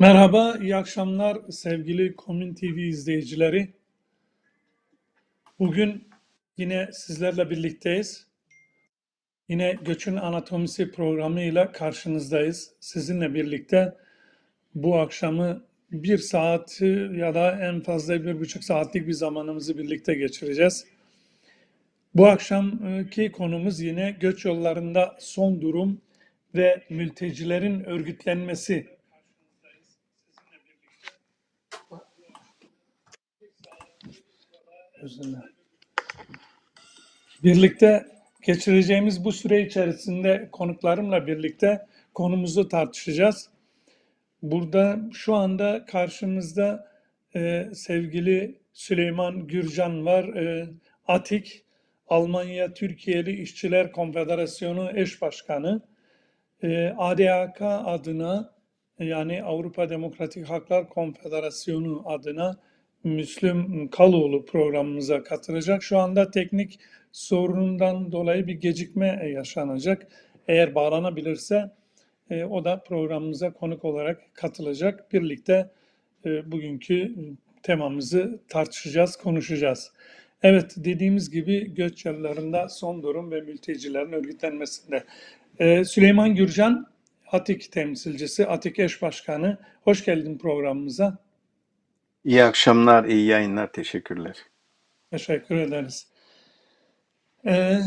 Merhaba, iyi akşamlar sevgili Komün TV izleyicileri. Bugün yine sizlerle birlikteyiz. Yine Göçün Anatomisi programıyla karşınızdayız. Sizinle birlikte bu akşamı bir saat ya da en fazla bir buçuk saatlik bir zamanımızı birlikte geçireceğiz. Bu akşamki konumuz yine göç yollarında son durum ve mültecilerin örgütlenmesi Birlikte geçireceğimiz bu süre içerisinde konuklarımla birlikte konumuzu tartışacağız. Burada şu anda karşımızda e, sevgili Süleyman Gürcan var. E, Atik, Almanya Türkiye'li İşçiler Konfederasyonu eş başkanı. E, ADHK adına yani Avrupa Demokratik Haklar Konfederasyonu adına Müslüm Kaloğlu programımıza katılacak. Şu anda teknik sorunundan dolayı bir gecikme yaşanacak. Eğer bağlanabilirse e, o da programımıza konuk olarak katılacak. Birlikte e, bugünkü temamızı tartışacağız, konuşacağız. Evet dediğimiz gibi göç yollarında son durum ve mültecilerin örgütlenmesinde. E, Süleyman Gürcan, Atik temsilcisi, Atik eş başkanı. Hoş geldin programımıza. İyi akşamlar, iyi yayınlar. Teşekkürler. Teşekkür ederiz. Ee,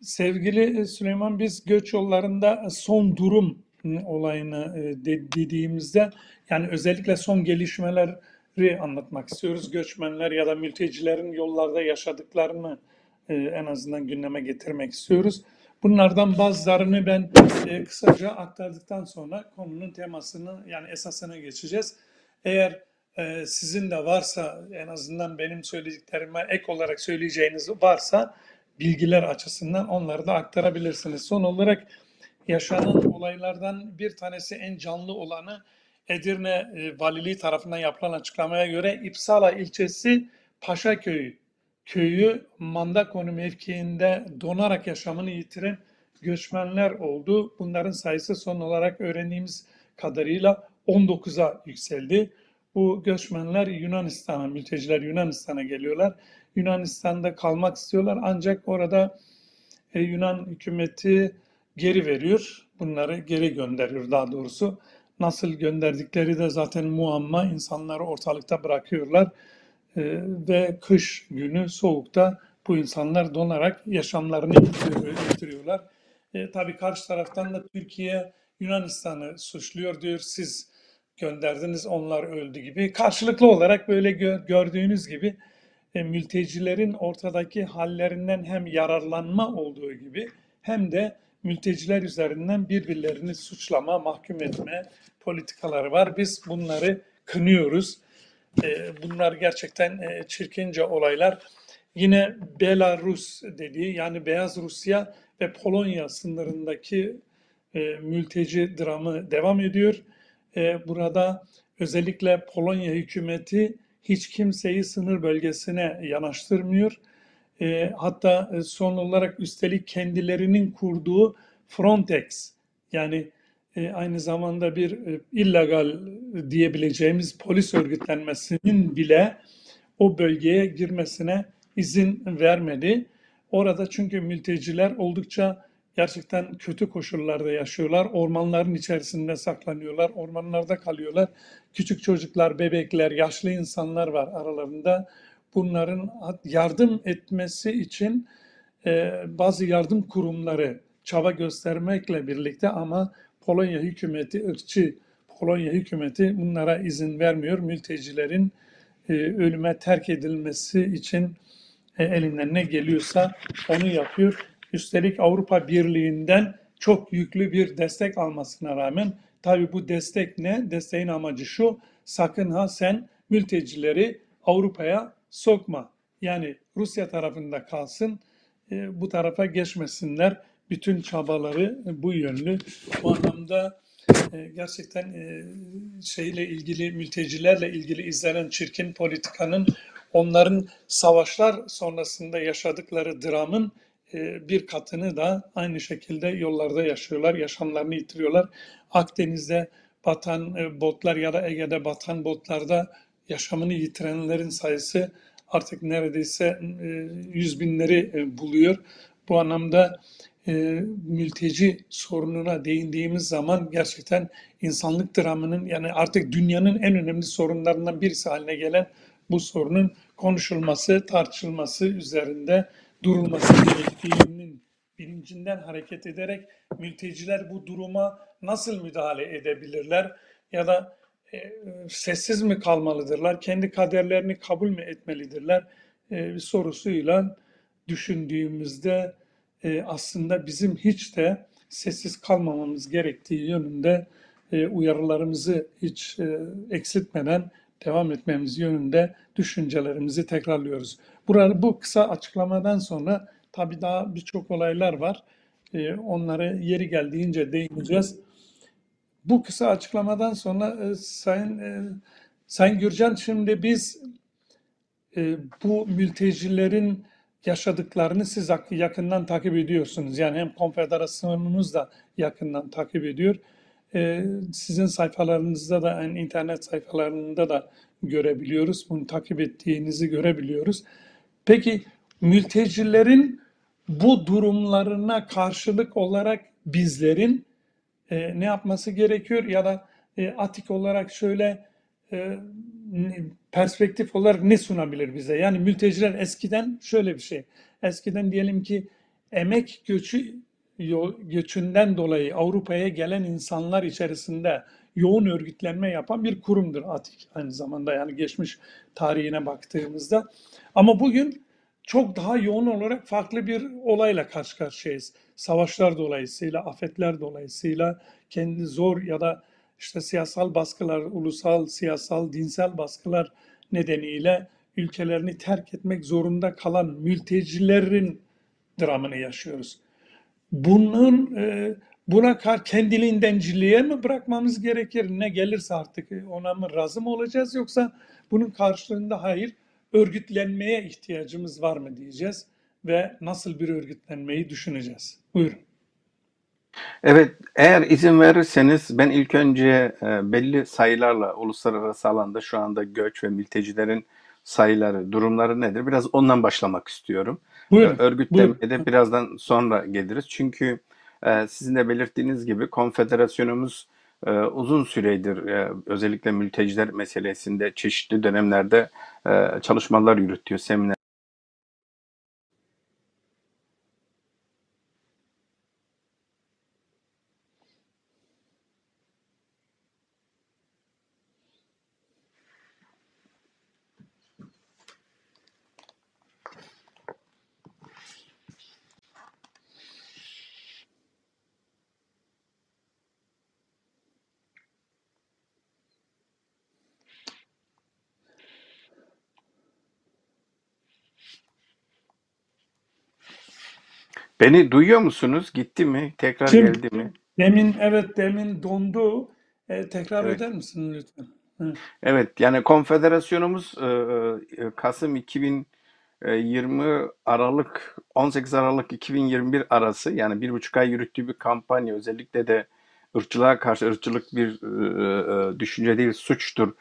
sevgili Süleyman, biz göç yollarında son durum olayını e, dediğimizde yani özellikle son gelişmeleri anlatmak istiyoruz. Göçmenler ya da mültecilerin yollarda yaşadıklarını e, en azından gündeme getirmek istiyoruz. Bunlardan bazılarını ben e, kısaca aktardıktan sonra konunun temasını yani esasına geçeceğiz. Eğer e, sizin de varsa en azından benim söylediklerime ek olarak söyleyeceğiniz varsa bilgiler açısından onları da aktarabilirsiniz. Son olarak yaşanan olaylardan bir tanesi en canlı olanı Edirne e, Valiliği tarafından yapılan açıklamaya göre İpsala ilçesi Paşaköy köyü Mandakonu mevkiinde donarak yaşamını yitiren göçmenler oldu. Bunların sayısı son olarak öğrendiğimiz kadarıyla 19'a yükseldi. Bu göçmenler Yunanistan'a, mülteciler Yunanistan'a geliyorlar. Yunanistan'da kalmak istiyorlar ancak orada e, Yunan hükümeti geri veriyor. Bunları geri gönderiyor daha doğrusu. Nasıl gönderdikleri de zaten muamma. insanları ortalıkta bırakıyorlar. E, ve kış günü soğukta bu insanlar donarak yaşamlarını yitiriyorlar. E, tabii karşı taraftan da Türkiye Yunanistan'ı suçluyor diyor. Siz gönderdiniz onlar öldü gibi. Karşılıklı olarak böyle gö gördüğünüz gibi e, mültecilerin ortadaki hallerinden hem yararlanma olduğu gibi hem de mülteciler üzerinden birbirlerini suçlama, mahkum etme politikaları var. Biz bunları kınıyoruz. E, bunlar gerçekten e, çirkince olaylar. Yine Belarus dediği yani Beyaz Rusya ve Polonya sınırındaki mülteci dramı devam ediyor. E, burada özellikle Polonya hükümeti hiç kimseyi sınır bölgesine yanaştırmıyor. E, hatta e, son olarak üstelik kendilerinin kurduğu Frontex yani aynı zamanda bir illegal diyebileceğimiz polis örgütlenmesinin bile o bölgeye girmesine izin vermedi. Orada çünkü mülteciler oldukça gerçekten kötü koşullarda yaşıyorlar. Ormanların içerisinde saklanıyorlar, ormanlarda kalıyorlar. Küçük çocuklar, bebekler, yaşlı insanlar var aralarında. Bunların yardım etmesi için e, bazı yardım kurumları çaba göstermekle birlikte ama Polonya hükümeti, ırkçı Polonya hükümeti bunlara izin vermiyor. Mültecilerin e, ölüme terk edilmesi için e, elinden ne geliyorsa onu yapıyor. Üstelik Avrupa Birliği'nden çok yüklü bir destek almasına rağmen tabi bu destek ne? Desteğin amacı şu sakın ha sen mültecileri Avrupa'ya sokma. Yani Rusya tarafında kalsın e, bu tarafa geçmesinler. Bütün çabaları bu yönlü. Bu anlamda e, gerçekten e, şeyle ilgili mültecilerle ilgili izlenen çirkin politikanın onların savaşlar sonrasında yaşadıkları dramın bir katını da aynı şekilde yollarda yaşıyorlar, yaşamlarını yitiriyorlar. Akdeniz'de batan e, botlar ya da Ege'de batan botlarda yaşamını yitirenlerin sayısı artık neredeyse e, yüz binleri e, buluyor. Bu anlamda e, mülteci sorununa değindiğimiz zaman gerçekten insanlık dramının yani artık dünyanın en önemli sorunlarından birisi haline gelen bu sorunun konuşulması, tartışılması üzerinde durulması gerektiğinin bilincinden hareket ederek mülteciler bu duruma nasıl müdahale edebilirler? Ya da e, sessiz mi kalmalıdırlar, kendi kaderlerini kabul mü etmelidirler? E, sorusuyla düşündüğümüzde e, aslında bizim hiç de sessiz kalmamamız gerektiği yönünde e, uyarılarımızı hiç e, eksiltmeden devam etmemiz yönünde düşüncelerimizi tekrarlıyoruz. Burada bu kısa açıklamadan sonra tabii daha birçok olaylar var. E, onları yeri geldiğince değineceğiz. Bu kısa açıklamadan sonra e, Sayın e, Sayın Gürcan şimdi biz e, bu mültecilerin yaşadıklarını siz yakından takip ediyorsunuz. Yani hem konfederasyonunuz da yakından takip ediyor. E, sizin sayfalarınızda da yani internet sayfalarında da görebiliyoruz. Bunu takip ettiğinizi görebiliyoruz. Peki mültecilerin bu durumlarına karşılık olarak bizlerin e, ne yapması gerekiyor ya da e, atik olarak şöyle e, perspektif olarak ne sunabilir bize? Yani mülteciler eskiden şöyle bir şey. Eskiden diyelim ki emek göçü göçünden dolayı Avrupa'ya gelen insanlar içerisinde yoğun örgütlenme yapan bir kurumdur ATİK aynı zamanda yani geçmiş tarihine baktığımızda. Ama bugün çok daha yoğun olarak farklı bir olayla karşı karşıyayız. Savaşlar dolayısıyla, afetler dolayısıyla, kendi zor ya da işte siyasal baskılar, ulusal, siyasal, dinsel baskılar nedeniyle ülkelerini terk etmek zorunda kalan mültecilerin dramını yaşıyoruz. Bunun e, buna kar kendiliğindenciliğe mi bırakmamız gerekir? Ne gelirse artık e, ona mı razı mı olacağız yoksa bunun karşılığında hayır örgütlenmeye ihtiyacımız var mı diyeceğiz ve nasıl bir örgütlenmeyi düşüneceğiz. Buyurun. Evet, eğer izin verirseniz ben ilk önce e, belli sayılarla uluslararası alanda şu anda göç ve mültecilerin sayıları, durumları nedir? Biraz ondan başlamak istiyorum. Buyurun. Örgütlemeye de birazdan sonra geliriz. Çünkü e, sizin de belirttiğiniz gibi konfederasyonumuz e, uzun süredir e, özellikle mülteciler meselesinde çeşitli dönemlerde e, çalışmalar yürütüyor, seminer Beni duyuyor musunuz? Gitti mi? Tekrar Şimdi geldi mi? demin evet demin dondu. E, tekrar Evet. eder misin lütfen? Hı. Evet, yani konfederasyonumuz e, e, Kasım 2020 Aralık 18 Aralık 2021 arası yani bir buçuk ay yürüttüğü bir kampanya özellikle de ırkçılığa karşı ırkçılık bir e, e, düşünce değil suçtur e,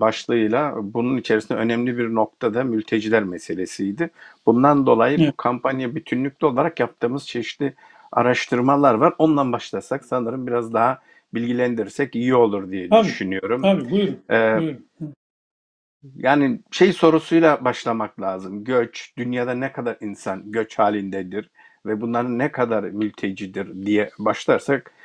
başlığıyla bunun içerisinde önemli bir noktada mülteciler meselesiydi. Bundan dolayı bu Evet. kampanya bütünlüklü olarak yaptığımız çeşitli araştırmalar var. Ondan başlasak sanırım biraz daha bilgilendirirsek iyi olur diye Tabii, düşünüyorum. tabii buyurun. Ee, Buyurun. Yani şey sorusuyla başlamak lazım. Göç, dünyada ne kadar insan göç halindedir ve bunların ne kadar mültecidir diye başlarsak e,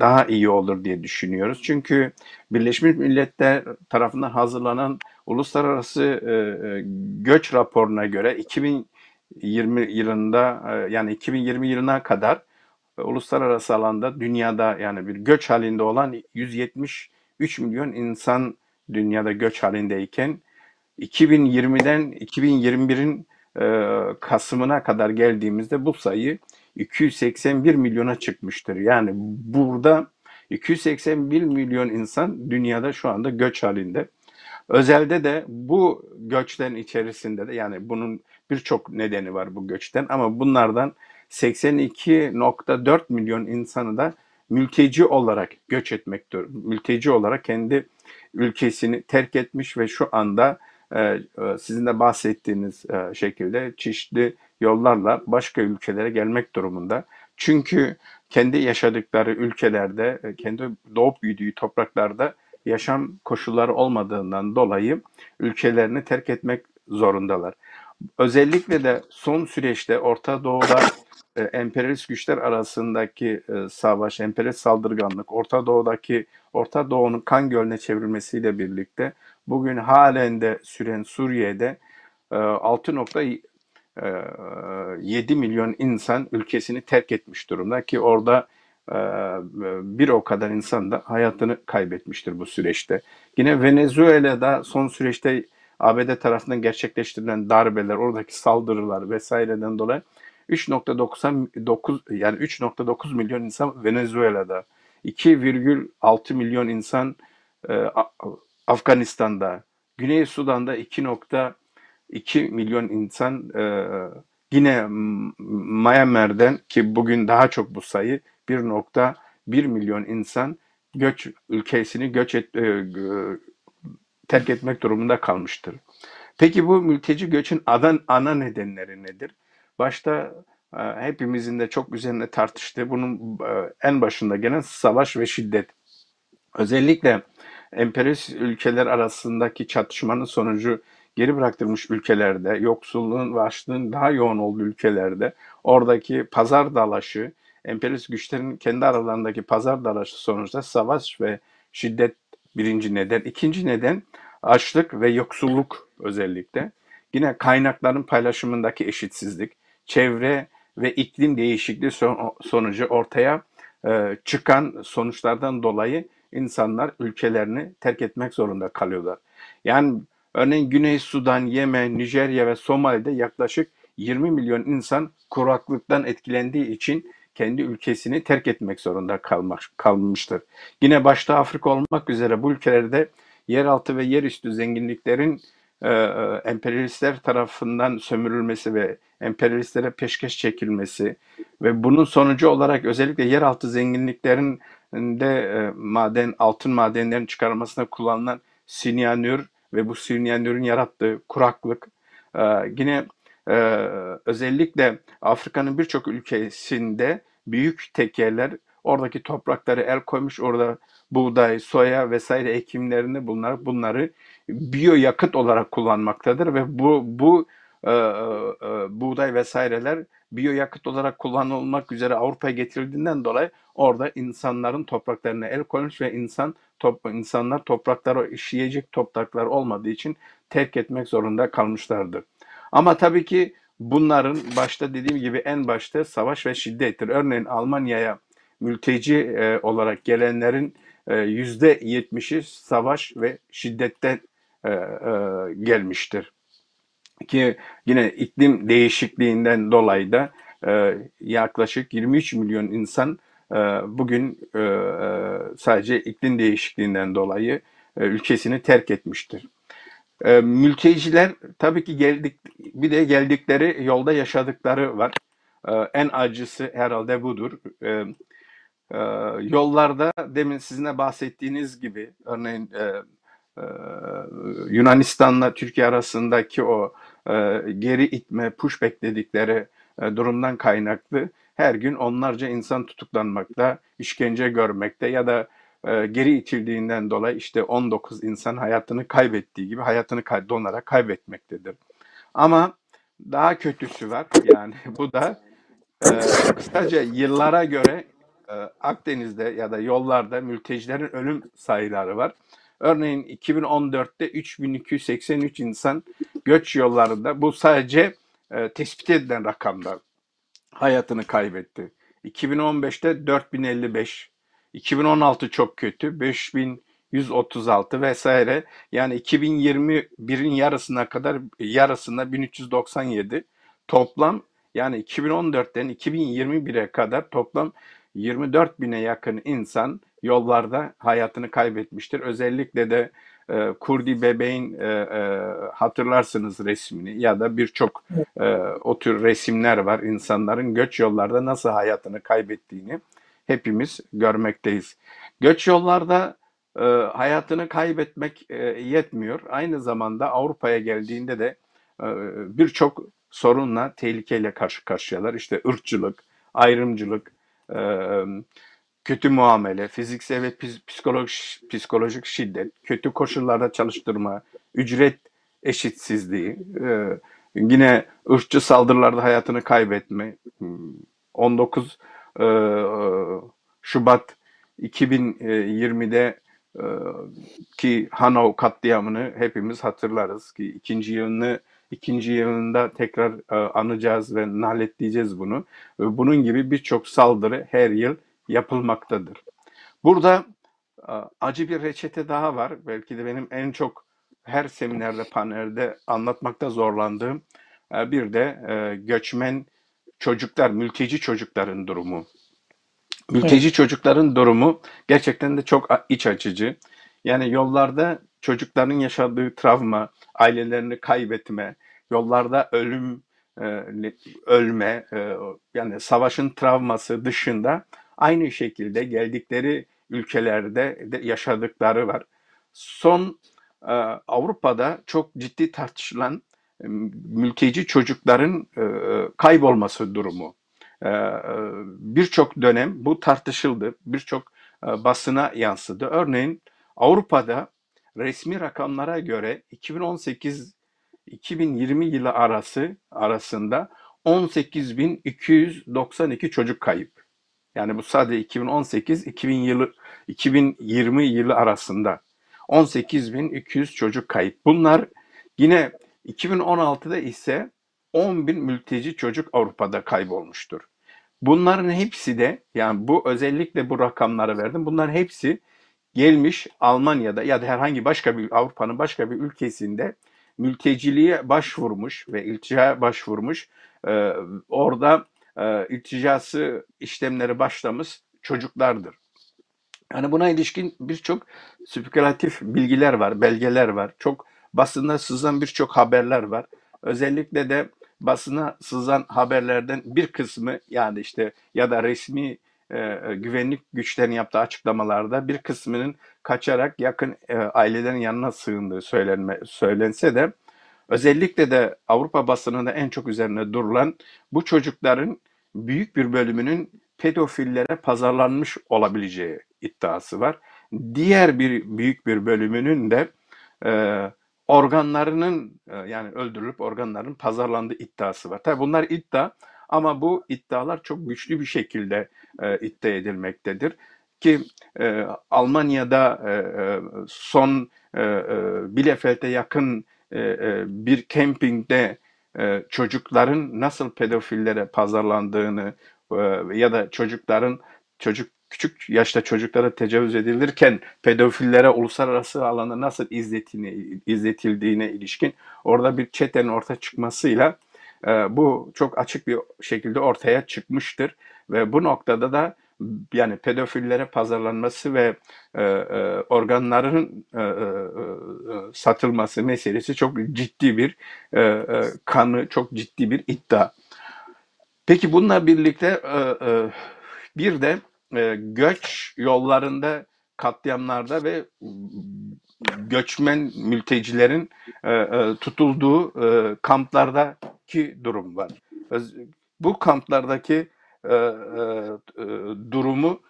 daha iyi olur diye düşünüyoruz. Çünkü Birleşmiş Milletler tarafından hazırlanan uluslararası e, e, göç raporuna göre 2020 yılında e, yani 2020 yılına kadar e, uluslararası alanda dünyada yani bir göç halinde olan 173 milyon insan dünyada göç halindeyken 2020'den 2021'in e, Kasım'ına kadar geldiğimizde bu sayı 281 milyona çıkmıştır. Yani burada 281 milyon insan dünyada şu anda göç halinde. Özelde de bu göçlerin içerisinde de yani bunun birçok nedeni var bu göçten ama bunlardan 82.4 milyon insanı da mülteci olarak göç etmektir. Mülteci olarak kendi ülkesini terk etmiş ve şu anda e, e, sizin de bahsettiğiniz e, şekilde çeşitli yollarla başka ülkelere gelmek durumunda. Çünkü kendi yaşadıkları ülkelerde, e, kendi doğup büyüdüğü topraklarda yaşam koşulları olmadığından dolayı ülkelerini terk etmek zorundalar. Özellikle de son süreçte Orta Doğu'da e, emperyalist güçler arasındaki e, savaş, emperyalist saldırganlık, Orta Doğu'daki Orta Doğu'nun kan gölüne çevrilmesiyle birlikte bugün halen de süren Suriye'de e, 6.7 milyon insan ülkesini terk etmiş durumda ki orada e, bir o kadar insan da hayatını kaybetmiştir bu süreçte. Yine Venezuela'da son süreçte ABD tarafından gerçekleştirilen darbeler, oradaki saldırılar vesaireden dolayı 3.9 yani 3.9 milyon insan Venezuela'da, 2,6 milyon insan e, Afganistan'da, Güney Sudan'da 2.2 milyon insan e, yine Myanmar'den ki bugün daha çok bu sayı 1.1 milyon insan göç ülkesini göç et, e, terk etmek durumunda kalmıştır. Peki bu mülteci göçün ana, ana nedenleri nedir? Başta e, hepimizin de çok üzerine tartıştığı bunun e, en başında gelen savaş ve şiddet. Özellikle emperyalist ülkeler arasındaki çatışmanın sonucu geri bıraktırmış ülkelerde, yoksulluğun ve açlığın daha yoğun olduğu ülkelerde oradaki pazar dalaşı, emperyalist güçlerin kendi aralarındaki pazar dalaşı sonucunda savaş ve şiddet birinci neden. İkinci neden açlık ve yoksulluk özellikle. Yine kaynakların paylaşımındaki eşitsizlik, çevre ve iklim değişikliği sonucu ortaya e, çıkan sonuçlardan dolayı insanlar ülkelerini terk etmek zorunda kalıyorlar. Yani örneğin Güney Sudan, Yemen, Nijerya ve Somali'de yaklaşık 20 milyon insan kuraklıktan etkilendiği için kendi ülkesini terk etmek zorunda kalmak, kalmıştır. Yine başta Afrika olmak üzere bu ülkelerde yeraltı ve yerüstü zenginliklerin e, e, emperyalistler tarafından sömürülmesi ve emperyalistlere peşkeş çekilmesi ve bunun sonucu olarak özellikle yeraltı zenginliklerin de e, maden altın madenlerin çıkarılmasına kullanılan sinyanür ve bu sinyanürün yarattığı kuraklık e, yine e, özellikle Afrika'nın birçok ülkesinde büyük tekerler oradaki toprakları el koymuş orada buğday, soya vesaire ekimlerini bunlar bunları biyoyakıt olarak kullanmaktadır ve bu bu e, e, buğday vesaireler biyoyakıt olarak kullanılmak üzere Avrupa'ya getirildiğinden dolayı orada insanların topraklarına el koymuş ve insan top, insanlar toprakları işleyecek topraklar olmadığı için terk etmek zorunda kalmışlardır. Ama tabii ki bunların başta dediğim gibi en başta savaş ve şiddettir. Örneğin Almanya'ya mülteci e, olarak gelenlerin yüzde yetmişi savaş ve şiddetten e, e, gelmiştir. Ki yine iklim değişikliğinden dolayı da e, yaklaşık 23 milyon insan e, bugün e, sadece iklim değişikliğinden dolayı ülkesini terk etmiştir. Mülteciler tabii ki geldik bir de geldikleri yolda yaşadıkları var. En acısı herhalde budur. Yollarda demin sizinle bahsettiğiniz gibi örneğin Yunanistan'la Türkiye arasındaki o geri itme, push bekledikleri e, durumdan kaynaklı her gün onlarca insan tutuklanmakta, işkence görmekte ya da e, geri itildiğinden dolayı işte 19 insan hayatını kaybettiği gibi hayatını donarak kaybetmektedir. Ama daha kötüsü var. Yani bu da e, kısaca yıllara göre e, Akdeniz'de ya da yollarda mültecilerin ölüm sayıları var. Örneğin 2014'te 3283 insan göç yollarında bu sadece e, tespit edilen rakamlar hayatını kaybetti. 2015'te 4055, 2016 çok kötü 5136 vesaire. Yani 2021'in yarısına kadar yarısında 1397 toplam yani 2014'ten 2021'e kadar toplam 24 bine yakın insan yollarda hayatını kaybetmiştir. Özellikle de e, Kurdi bebeğin e, e, hatırlarsınız resmini ya da birçok e, o tür resimler var insanların göç yollarda nasıl hayatını kaybettiğini hepimiz görmekteyiz. Göç yollarda e, hayatını kaybetmek e, yetmiyor. Aynı zamanda Avrupa'ya geldiğinde de e, birçok sorunla, tehlikeyle karşı karşıyalar. İşte ırkçılık, ayrımcılık, e, kötü muamele, fiziksel ve psikolojik, psikolojik şiddet, kötü koşullarda çalıştırma, ücret eşitsizliği, e, yine ırkçı saldırılarda hayatını kaybetme, 19 e, Şubat 2020'de e, ki Hanau katliamını hepimiz hatırlarız ki ikinci yılını ikinci yılında tekrar e, anacağız ve naletleyeceğiz bunu. Bunun gibi birçok saldırı her yıl yapılmaktadır. Burada acı bir reçete daha var. Belki de benim en çok her seminerde, panelde anlatmakta zorlandığım bir de göçmen çocuklar, mülteci çocukların durumu. Mülteci evet. çocukların durumu gerçekten de çok iç açıcı. Yani yollarda çocukların yaşadığı travma, ailelerini kaybetme, yollarda ölüm, ölme, yani savaşın travması dışında aynı şekilde geldikleri ülkelerde de yaşadıkları var. Son e, Avrupa'da çok ciddi tartışılan e, mülteci çocukların e, kaybolması durumu. Birçok dönem bu tartışıldı, birçok basına yansıdı. Örneğin Avrupa'da resmi rakamlara göre 2018-2020 yılı arası arasında 18.292 çocuk kayıp. Yani bu sadece 2018 2000 yılı 2020 yılı arasında 18.200 çocuk kayıp. Bunlar yine 2016'da ise 10.000 mülteci çocuk Avrupa'da kaybolmuştur. Bunların hepsi de yani bu özellikle bu rakamları verdim. Bunların hepsi gelmiş Almanya'da ya da herhangi başka bir Avrupa'nın başka bir ülkesinde mülteciliğe başvurmuş ve ilticaya başvurmuş. Ee, orada e, ilticası işlemleri başlamış çocuklardır. Yani buna ilişkin birçok spekülatif bilgiler var, belgeler var. Çok basında sızan birçok haberler var. Özellikle de basına sızan haberlerden bir kısmı yani işte ya da resmi e, güvenlik güçlerinin yaptığı açıklamalarda bir kısmının kaçarak yakın e, ailelerin yanına sığındığı söylenme, söylense de Özellikle de Avrupa basınında en çok üzerine durulan bu çocukların büyük bir bölümünün pedofillere pazarlanmış olabileceği iddiası var. Diğer bir büyük bir bölümünün de e, organlarının e, yani öldürülüp organların pazarlandığı iddiası var. Tabi bunlar iddia ama bu iddialar çok güçlü bir şekilde e, iddia edilmektedir. Ki e, Almanya'da e, e son e, e, Bielefeld'e yakın bir kempingde e, çocukların nasıl pedofillere pazarlandığını ya da çocukların çocuk küçük yaşta çocuklara tecavüz edilirken pedofillere uluslararası alanda nasıl izletini, izletildiğine ilişkin orada bir çetenin ortaya çıkmasıyla bu çok açık bir şekilde ortaya çıkmıştır. Ve bu noktada da yani pedofillere pazarlanması ve e, e, organların e, e, e, satılması meselesi çok ciddi bir e, e, kanı, çok ciddi bir iddia. Peki bununla birlikte e, e, bir de e, göç yollarında katliamlarda ve göçmen mültecilerin e, e, tutulduğu e, kamplardaki durum var. Bu kamplardaki e, e, e, durumu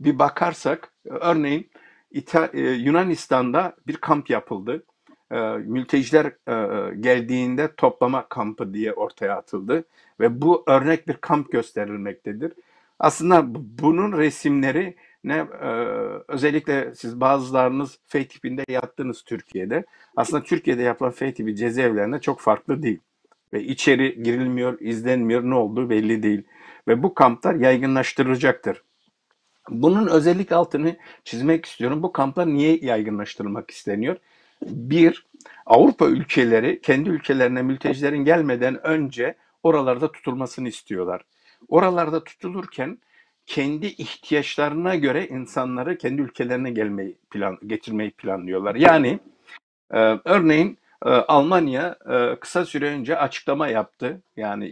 bir bakarsak örneğin İta e, Yunanistan'da bir kamp yapıldı. E, mülteciler e, geldiğinde toplama kampı diye ortaya atıldı ve bu örnek bir kamp gösterilmektedir. Aslında bunun resimleri ne e, özellikle siz bazılarınız F tipinde yattınız Türkiye'de. Aslında Türkiye'de yapılan F tipi cezaevlerinde çok farklı değil. Ve içeri girilmiyor, izlenmiyor, ne olduğu belli değil ve bu kamplar yaygınlaştırılacaktır. Bunun özellik altını çizmek istiyorum. Bu kamplar niye yaygınlaştırılmak isteniyor? Bir, Avrupa ülkeleri kendi ülkelerine mültecilerin gelmeden önce oralarda tutulmasını istiyorlar. Oralarda tutulurken kendi ihtiyaçlarına göre insanları kendi ülkelerine gelmeyi plan getirmeyi planlıyorlar. Yani e, örneğin e, Almanya e, kısa süre önce açıklama yaptı. Yani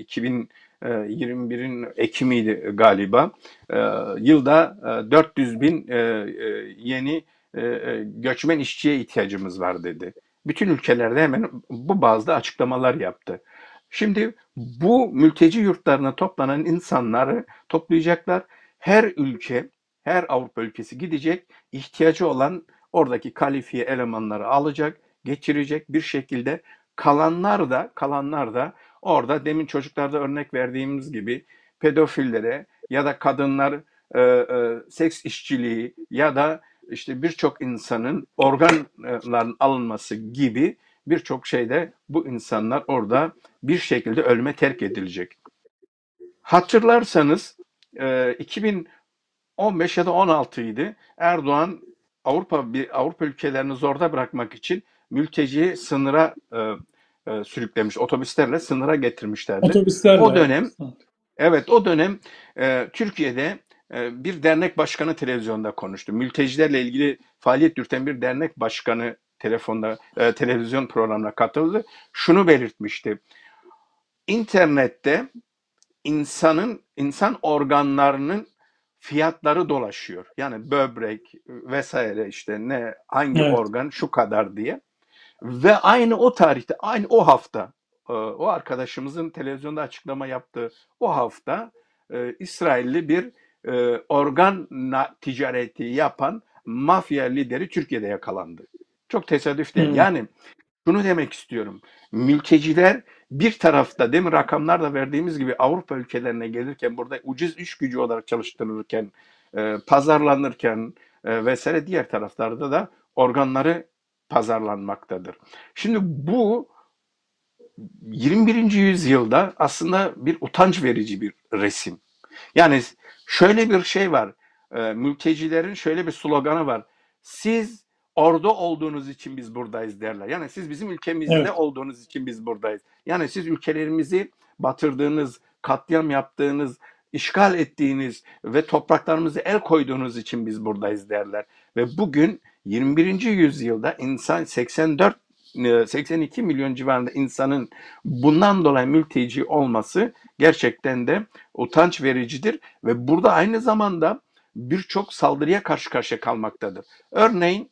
2021'in Ekim'iydi galiba. E, Yılda e, 400 bin e, e, yeni e, e, göçmen işçiye ihtiyacımız var dedi. Bütün ülkelerde hemen bu bazda açıklamalar yaptı. Şimdi bu mülteci yurtlarına toplanan insanları toplayacaklar. Her ülke, her Avrupa ülkesi gidecek, ihtiyacı olan oradaki kalifiye elemanları alacak, geçirecek bir şekilde. Kalanlar da, kalanlar da orada demin çocuklarda örnek verdiğimiz gibi pedofillere ya da kadınlar e, e, seks işçiliği ya da işte birçok insanın organların alınması gibi birçok şeyde bu insanlar orada bir şekilde ölüme terk edilecek. Hatırlarsanız e, 2015 ya da 16 idi. Erdoğan Avrupa bir Avrupa ülkelerini zorda bırakmak için mülteciyi sınıra e, e, sürüklemiş. Otobüslerle sınıra getirmişlerdi. Otobüslerle. O dönem Evet o dönem e, Türkiye'de e, bir dernek başkanı televizyonda konuştu. Mültecilerle ilgili faaliyet yürüten bir dernek başkanı telefonda e, televizyon programına katıldı. Şunu belirtmişti. İnternette insanın insan organlarının fiyatları dolaşıyor. Yani böbrek vesaire işte ne hangi Evet. organ şu kadar diye. Ve aynı o tarihte, aynı o hafta, e, o arkadaşımızın televizyonda açıklama yaptığı o hafta e, İsrailli bir e, organ ticareti yapan mafya lideri Türkiye'de yakalandı. Çok tesadüf değil. Hmm. Yani şunu demek istiyorum. Mülteciler bir tarafta demin rakamlarla verdiğimiz gibi Avrupa ülkelerine gelirken burada ucuz iş gücü olarak çalıştırılırken, e, pazarlanırken e, vesaire diğer taraflarda da organları pazarlanmaktadır. Şimdi bu 21. yüzyılda aslında bir utanç verici bir resim. Yani şöyle bir şey var. E, mültecilerin şöyle bir sloganı var. Siz orada olduğunuz için biz buradayız derler. Yani siz bizim ülkemizde Evet. olduğunuz için biz buradayız. Yani siz ülkelerimizi batırdığınız, katliam yaptığınız, işgal ettiğiniz ve topraklarımızı el koyduğunuz için biz buradayız derler. Ve bugün 21. yüzyılda insan 84 e, 82 milyon civarında insanın bundan dolayı mülteci olması gerçekten de utanç vericidir ve burada aynı zamanda birçok saldırıya karşı karşıya kalmaktadır. Örneğin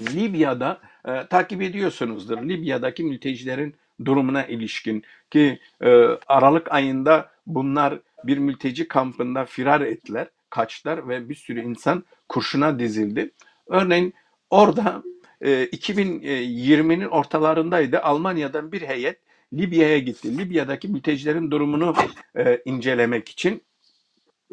Libya'da e, takip ediyorsunuzdur. Libya'daki mültecilerin durumuna ilişkin ki e, Aralık ayında bunlar bir mülteci kampında firar ettiler, kaçtılar ve bir sürü insan kurşuna dizildi. Örneğin orada e, 2020'nin ortalarındaydı. Almanya'dan bir heyet Libya'ya gitti. Libya'daki mültecilerin durumunu e, incelemek için.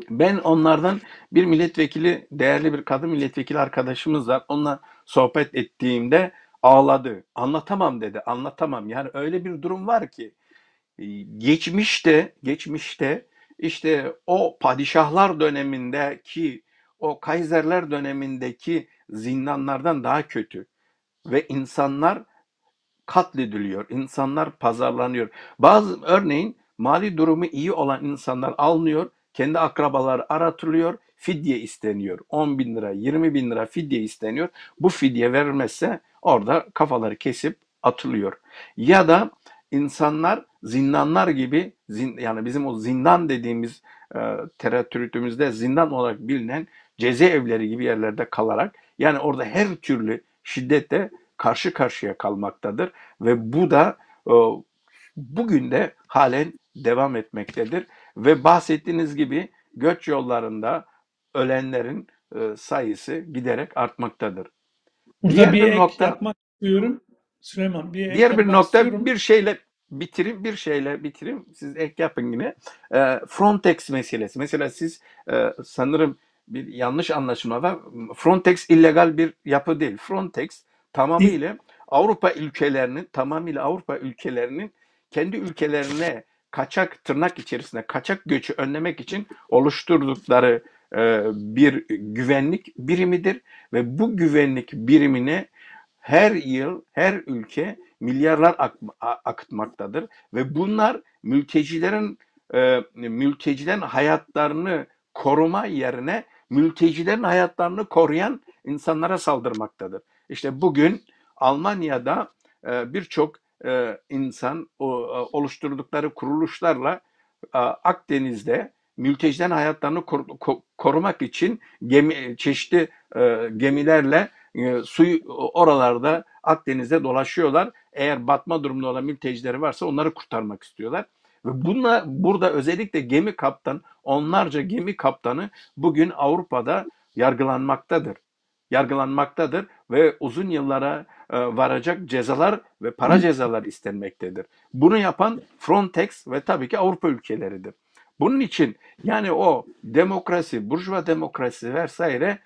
Ben onlardan bir milletvekili, değerli bir kadın milletvekili arkadaşımız var. Onunla sohbet ettiğimde ağladı. Anlatamam dedi. Anlatamam. Yani öyle bir durum var ki e, geçmişte geçmişte işte o padişahlar dönemindeki o Kaiserler dönemindeki zindanlardan daha kötü ve insanlar katlediliyor. insanlar pazarlanıyor. Bazı örneğin mali durumu iyi olan insanlar alınıyor, kendi akrabaları aratılıyor, fidye isteniyor. 10 bin lira, 20 bin lira fidye isteniyor. Bu fidye verilmezse orada kafaları kesip atılıyor. Ya da insanlar zindanlar gibi zin, yani bizim o zindan dediğimiz e, teratürütümüzde zindan olarak bilinen cezaevleri gibi yerlerde kalarak yani orada her türlü şiddete karşı karşıya kalmaktadır ve bu da e, bugün de halen devam etmektedir ve bahsettiğiniz gibi göç yollarında ölenlerin e, sayısı giderek artmaktadır. Burada Diğer bir bir nokta yapmak istiyorum. Süleyman bir Diğer bir nokta istiyorum. bir şeyle bitireyim, bir şeyle bitireyim. Siz ek yapın yine. Ee, Frontex meselesi. Mesela siz e, sanırım bir yanlış anlaşılma var. Frontex illegal bir yapı değil. Frontex tamamıyla Avrupa ülkelerinin tamamıyla Avrupa ülkelerinin kendi ülkelerine kaçak tırnak içerisinde kaçak göçü önlemek için oluşturdukları e, bir güvenlik birimidir ve bu güvenlik birimine her yıl her ülke milyarlar ak- akıtmaktadır ve bunlar mültecilerin e, mültecilerin hayatlarını koruma yerine mültecilerin hayatlarını koruyan insanlara saldırmaktadır. İşte bugün Almanya'da e, birçok e, insan e, oluşturdukları kuruluşlarla Akdeniz'de mültecilerin hayatlarını kor- ko- korumak için gemi çeşitli gemilerle suyu oralarda Akdeniz'de dolaşıyorlar. Eğer batma durumunda olan mültecileri varsa onları kurtarmak istiyorlar. Ve bununla burada özellikle gemi kaptan, onlarca gemi kaptanı bugün Avrupa'da yargılanmaktadır. Yargılanmaktadır ve uzun yıllara e, varacak cezalar ve para cezalar istenmektedir. Bunu yapan Frontex ve tabii ki Avrupa ülkeleridir. Bunun için yani o demokrasi, burjuva demokrasi vesaire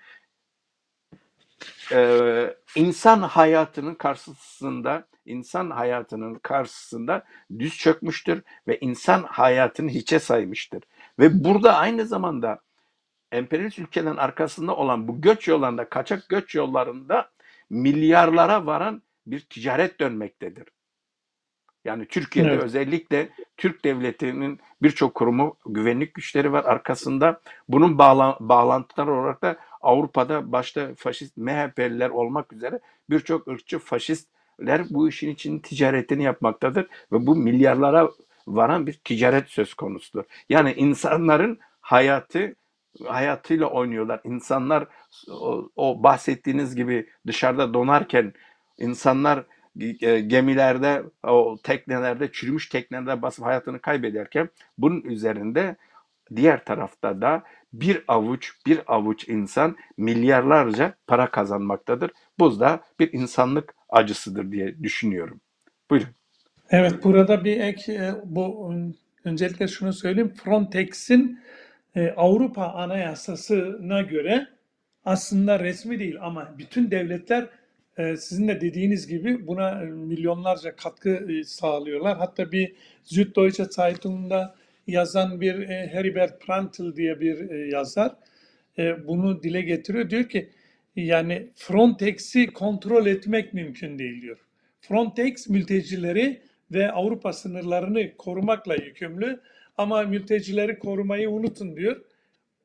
e, insan hayatının karşısında insan hayatının karşısında düz çökmüştür ve insan hayatını hiçe saymıştır. Ve burada aynı zamanda emperyalist ülkelerin arkasında olan bu göç yollarında, kaçak göç yollarında milyarlara varan bir ticaret dönmektedir. Yani Türkiye'de Evet. özellikle Türk devletinin birçok kurumu, güvenlik güçleri var arkasında. Bunun bağla- bağlantıları olarak da Avrupa'da başta faşist MHP'liler olmak üzere birçok ırkçı faşistler bu işin için ticaretini yapmaktadır ve bu milyarlara varan bir ticaret söz konusudur. Yani insanların hayatı hayatıyla oynuyorlar. İnsanlar o, o bahsettiğiniz gibi dışarıda donarken insanlar e, gemilerde, o teknelerde, çürümüş teknelerde basıp hayatını kaybederken bunun üzerinde diğer tarafta da bir avuç bir avuç insan milyarlarca para kazanmaktadır. Bu da bir insanlık acısıdır diye düşünüyorum. Buyurun. Evet, burada bir ek, e, bu öncelikle şunu söyleyeyim. Frontex'in e, Avrupa Anayasası'na göre aslında resmi değil ama bütün devletler e, sizin de dediğiniz gibi buna milyonlarca katkı sağlıyorlar. Hatta bir Süddeutsche Zeitung'da yazan bir Heribert Prantl diye bir yazar bunu dile getiriyor. Diyor ki yani Frontex'i kontrol etmek mümkün değil diyor. Frontex mültecileri ve Avrupa sınırlarını korumakla yükümlü ama mültecileri korumayı unutun diyor.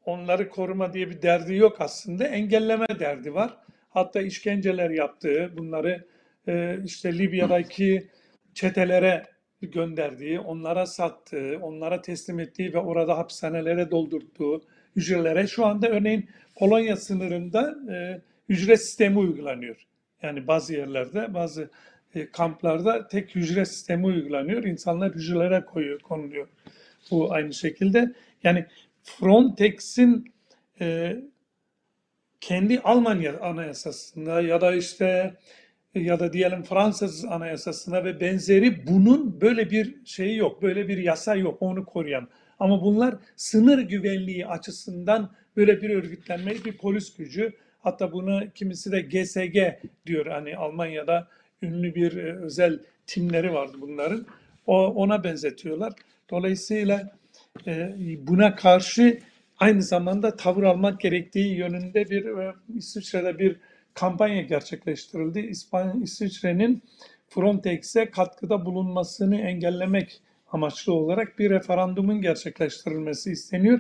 Onları koruma diye bir derdi yok aslında. Engelleme derdi var. Hatta işkenceler yaptığı, bunları e, işte Libya'daki çetelere gönderdiği, onlara sattığı, onlara teslim ettiği ve orada hapishanelere doldurduğu hücrelere şu anda örneğin Polonya sınırında e, hücre sistemi uygulanıyor. Yani bazı yerlerde, bazı e, kamplarda tek hücre sistemi uygulanıyor. İnsanlar hücrelere koyuyor, konuluyor. Bu aynı şekilde. Yani Frontex'in e, kendi Almanya anayasasında ya da işte ya da diyelim Fransız anayasasına ve benzeri bunun böyle bir şeyi yok. Böyle bir yasa yok onu koruyan. Ama bunlar sınır güvenliği açısından böyle bir örgütlenme, bir polis gücü. Hatta bunu kimisi de GSG diyor. Hani Almanya'da ünlü bir e, özel timleri vardı bunların. O, ona benzetiyorlar. Dolayısıyla e, buna karşı aynı zamanda tavır almak gerektiği yönünde bir e, İsviçre'de bir kampanya gerçekleştirildi. İspanya, İsviçre'nin Frontex'e katkıda bulunmasını engellemek amaçlı olarak bir referandumun gerçekleştirilmesi isteniyor.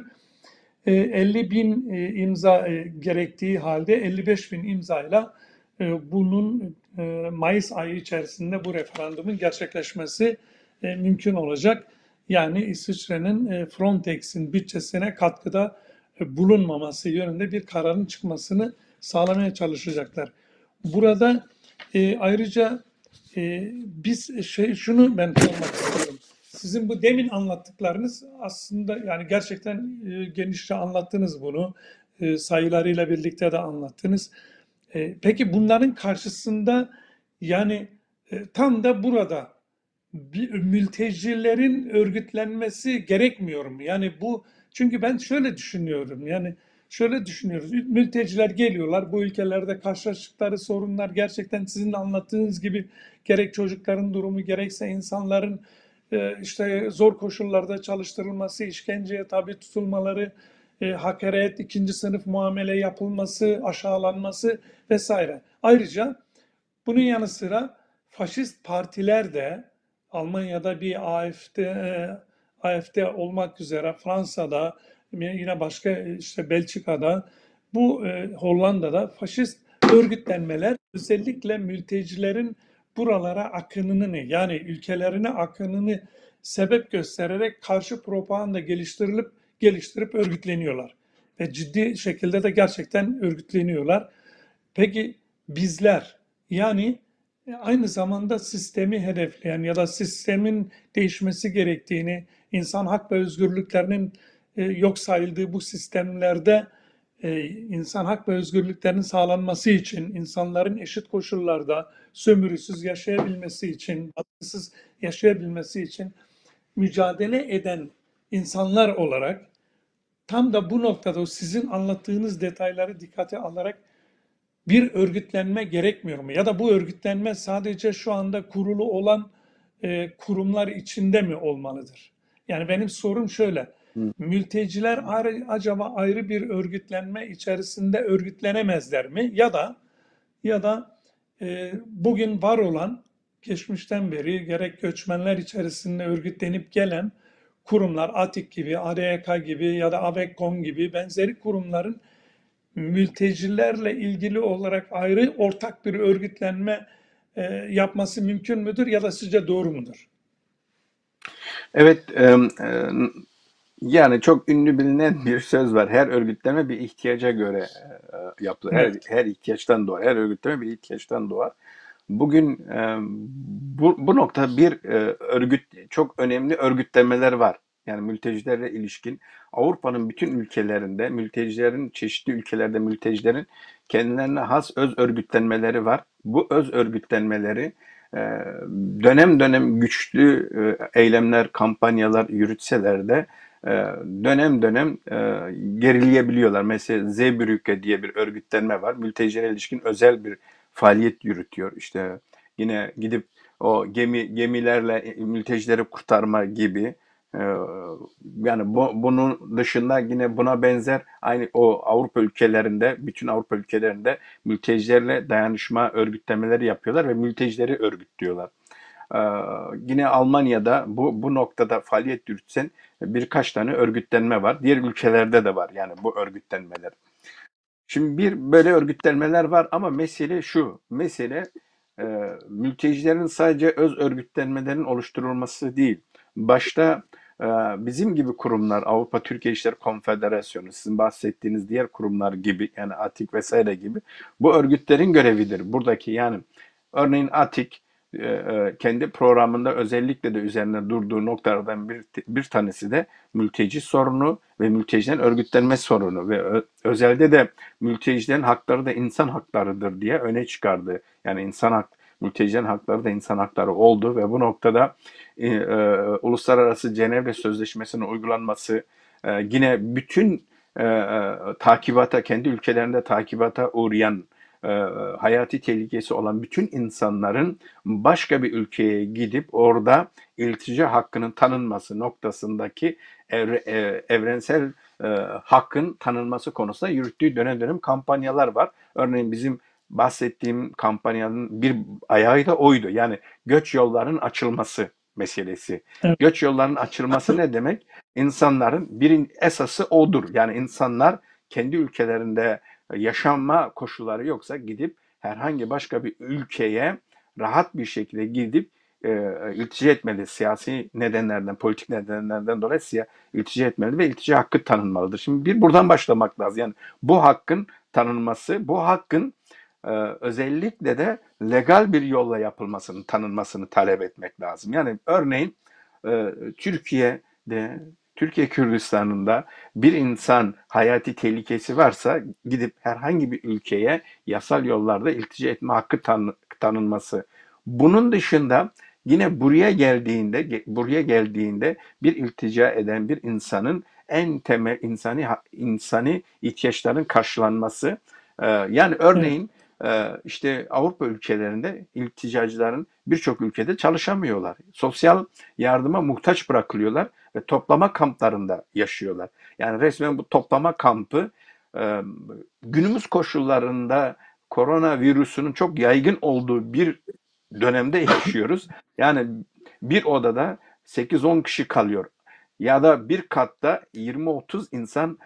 E, 50 bin e, imza e, gerektiği halde 55 bin imzayla e, bunun e, Mayıs ayı içerisinde bu referandumun gerçekleşmesi e, mümkün olacak. Yani İsviçre'nin e, Frontex'in bütçesine katkıda e, bulunmaması yönünde bir kararın çıkmasını sağlamaya çalışacaklar. Burada e, ayrıca e, biz şey şunu ben sormak istiyorum. Sizin bu demin anlattıklarınız aslında yani gerçekten e, genişçe anlattınız bunu. E, sayılarıyla birlikte de anlattınız. E, peki bunların karşısında yani e, tam da burada bir, mültecilerin örgütlenmesi gerekmiyor mu? Yani bu çünkü ben şöyle düşünüyorum. Yani şöyle düşünüyoruz. Mülteciler geliyorlar. Bu ülkelerde karşılaştıkları sorunlar gerçekten sizin anlattığınız gibi gerek çocukların durumu gerekse insanların işte zor koşullarda çalıştırılması, işkenceye tabi tutulmaları, e, hakaret, ikinci sınıf muamele yapılması, aşağılanması vesaire. Ayrıca bunun yanı sıra faşist partiler de Almanya'da bir AFD, e, AFD olmak üzere Fransa'da yine başka işte Belçika'da bu e, Hollanda'da faşist örgütlenmeler özellikle mültecilerin buralara akınını yani ülkelerine akınını sebep göstererek karşı propaganda geliştirilip geliştirip örgütleniyorlar. Ve ciddi şekilde de gerçekten örgütleniyorlar. Peki bizler yani aynı zamanda sistemi hedefleyen ya da sistemin değişmesi gerektiğini, insan hak ve özgürlüklerinin e, yok sayıldığı bu sistemlerde e, insan hak ve özgürlüklerinin sağlanması için, insanların eşit koşullarda sömürüsüz yaşayabilmesi için, baskısız yaşayabilmesi için mücadele eden insanlar olarak tam da bu noktada sizin anlattığınız detayları dikkate alarak bir örgütlenme gerekmiyor mu? Ya da bu örgütlenme sadece şu anda kurulu olan e, kurumlar içinde mi olmalıdır? Yani benim sorum şöyle. Mülteciler ayrı- acaba ayrı bir örgütlenme içerisinde örgütlenemezler mi? Ya da ya da e, bugün var olan geçmişten beri gerek göçmenler içerisinde örgütlenip gelen kurumlar ATİK gibi, ADYK gibi ya da ABEKKOM gibi benzeri kurumların mültecilerle ilgili olarak ayrı ortak bir örgütlenme e, yapması mümkün müdür ya da sizce doğru mudur? Evet, e, e, yani çok ünlü bilinen bir söz var. Her örgütleme bir ihtiyaca göre e, yapılır. Her, Evet. her ihtiyaçtan doğar. Her örgütleme bir ihtiyaçtan doğar. Bugün e, bu, bu nokta bir e, örgüt çok önemli örgütlemeler var. Yani mültecilerle ilişkin Avrupa'nın bütün ülkelerinde mültecilerin çeşitli ülkelerde mültecilerin kendilerine has öz örgütlenmeleri var. Bu öz örgütlenmeleri e, dönem dönem güçlü e, eylemler, kampanyalar yürütseler de dönem dönem e, gerileyebiliyorlar. Mesela Zeebrücke diye bir örgütlenme var. Mültecilere ilişkin özel bir faaliyet yürütüyor. İşte yine gidip o gemi gemilerle mültecileri kurtarma gibi e, yani bu, bunun dışında yine buna benzer aynı o Avrupa ülkelerinde bütün Avrupa ülkelerinde mültecilerle dayanışma örgütlemeleri yapıyorlar ve mültecileri örgütlüyorlar. Ee, yine Almanya'da bu bu noktada faaliyet yürütsen birkaç tane örgütlenme var. Diğer ülkelerde de var yani bu örgütlenmeler. Şimdi bir böyle örgütlenmeler var ama mesele şu. Mesele e, mültecilerin sadece öz örgütlenmelerin oluşturulması değil. Başta e, bizim gibi kurumlar, Avrupa Türkiye İşleri Konfederasyonu, sizin bahsettiğiniz diğer kurumlar gibi yani ATİK vesaire gibi bu örgütlerin görevidir. Buradaki yani örneğin ATİK kendi programında özellikle de üzerine durduğu noktalardan bir, bir tanesi de mülteci sorunu ve mültecilerin örgütlenme sorunu ve özelde de mültecilerin hakları da insan haklarıdır diye öne çıkardı. Yani insan hak, mültecilerin hakları da insan hakları oldu ve bu noktada e, e, uluslararası Cenevre Sözleşmesi'nin uygulanması e, yine bütün e, e, takibata, kendi ülkelerinde takibata uğrayan e, hayati tehlikesi olan bütün insanların başka bir ülkeye gidip orada iltica hakkının tanınması noktasındaki evre, e, evrensel e, hakkın tanınması konusunda yürüttüğü dönem dönem kampanyalar var. Örneğin bizim bahsettiğim kampanyanın bir ayağı da oydu. Yani göç yollarının açılması meselesi. Evet. Göç yollarının açılması ne demek? İnsanların birin esası odur. Yani insanlar kendi ülkelerinde yaşanma koşulları yoksa gidip herhangi başka bir ülkeye rahat bir şekilde gidip e, iltica etmeli. Siyasi nedenlerden, politik nedenlerden dolayı siya, iltica etmeli ve iltica hakkı tanınmalıdır. Şimdi bir buradan başlamak lazım. Yani bu hakkın tanınması, bu hakkın e, özellikle de legal bir yolla yapılmasını, tanınmasını talep etmek lazım. Yani örneğin e, Türkiye'de, Türkiye Kürdistan'ında bir insan hayati tehlikesi varsa gidip herhangi bir ülkeye yasal yollarda iltica etme hakkı tan- tanınması. Bunun dışında yine buraya geldiğinde ge- buraya geldiğinde bir iltica eden bir insanın en temel insani insani ihtiyaçların karşılanması. Yani örneğin işte Avrupa ülkelerinde ilticacıların birçok ülkede çalışamıyorlar. Sosyal yardıma muhtaç bırakılıyorlar ve toplama kamplarında yaşıyorlar. Yani resmen bu toplama kampı e, günümüz koşullarında koronavirüsünün çok yaygın olduğu bir dönemde yaşıyoruz. Yani bir odada 8-10 kişi kalıyor. Ya da bir katta 20-30 insan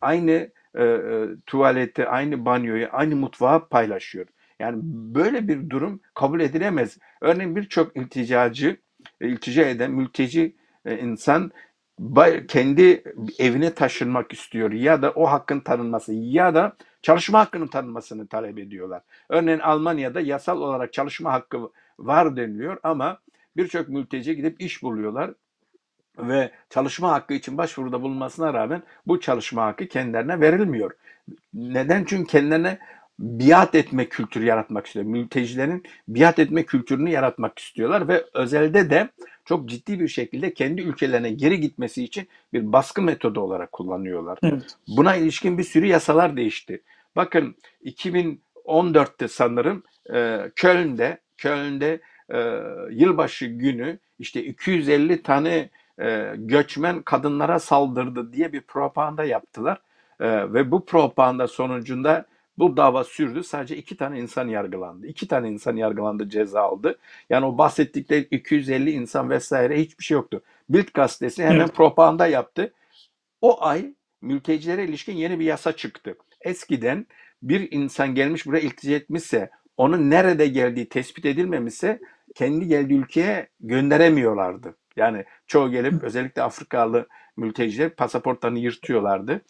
aynı e, e, tuvaleti, aynı banyoyu, aynı mutfağı paylaşıyor. Yani böyle bir durum kabul edilemez. Örneğin birçok ilticacı, iltica eden mülteci e, insan kendi evine taşınmak istiyor ya da o hakkın tanınması ya da çalışma hakkının tanınmasını talep ediyorlar. Örneğin Almanya'da yasal olarak çalışma hakkı var deniliyor ama birçok mülteci gidip iş buluyorlar ve çalışma hakkı için başvuruda bulunmasına rağmen bu çalışma hakkı kendilerine verilmiyor. Neden? Çünkü kendilerine biat etme kültürü yaratmak istiyor. Mültecilerin biat etme kültürünü yaratmak istiyorlar ve özelde de çok ciddi bir şekilde kendi ülkelerine geri gitmesi için bir baskı metodu olarak kullanıyorlar. Evet. Buna ilişkin bir sürü yasalar değişti. Bakın 2014'te sanırım e, Köln'de Köln'de e, yılbaşı günü işte 250 tane e, göçmen kadınlara saldırdı diye bir propaganda yaptılar. E, ve bu propaganda sonucunda bu dava sürdü. Sadece iki tane insan yargılandı. İki tane insan yargılandı, ceza aldı. Yani o bahsettikleri 250 insan vesaire hiçbir şey yoktu. Bild gazetesi hemen Evet. propaganda yaptı. O ay mültecilere ilişkin yeni bir yasa çıktı. Eskiden bir insan gelmiş buraya iltica etmişse, onun nerede geldiği tespit edilmemişse kendi geldiği ülkeye gönderemiyorlardı. Yani çoğu gelip özellikle Afrikalı mülteciler pasaportlarını yırtıyorlardı.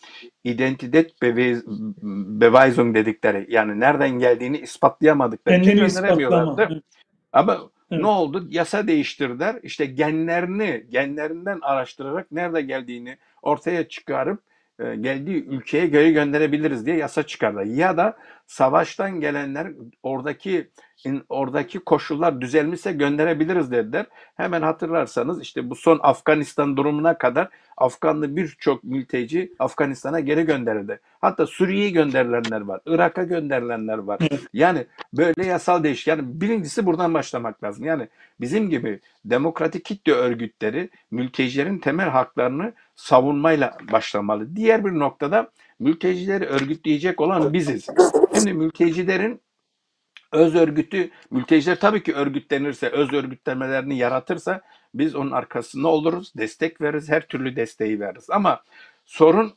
Identitet Bewe- Beweisung dedikleri yani nereden geldiğini ispatlayamadıkları için gönderemiyorlardı. ispatlama. Ama Evet. ne oldu? Yasa değiştirdiler. İşte genlerini, genlerinden araştırarak nerede geldiğini ortaya çıkarıp geldiği ülkeye geri gönderebiliriz diye yasa çıkardılar. Ya da savaştan gelenler oradaki oradaki koşullar düzelmişse gönderebiliriz dediler. Hemen hatırlarsanız işte bu son Afganistan durumuna kadar Afganlı birçok mülteci Afganistan'a geri gönderildi. Hatta Suriye'ye gönderilenler var, Irak'a gönderilenler var. Yani böyle yasal değiş. Yani birincisi buradan başlamak lazım. Yani bizim gibi demokratik kitle örgütleri mültecilerin temel haklarını savunmayla başlamalı. Diğer bir noktada mültecileri örgütleyecek olan biziz. Şimdi mültecilerin öz örgütü, mülteciler tabii ki örgütlenirse, öz örgütlenmelerini yaratırsa biz onun arkasında oluruz, destek veririz, her türlü desteği veririz. Ama sorun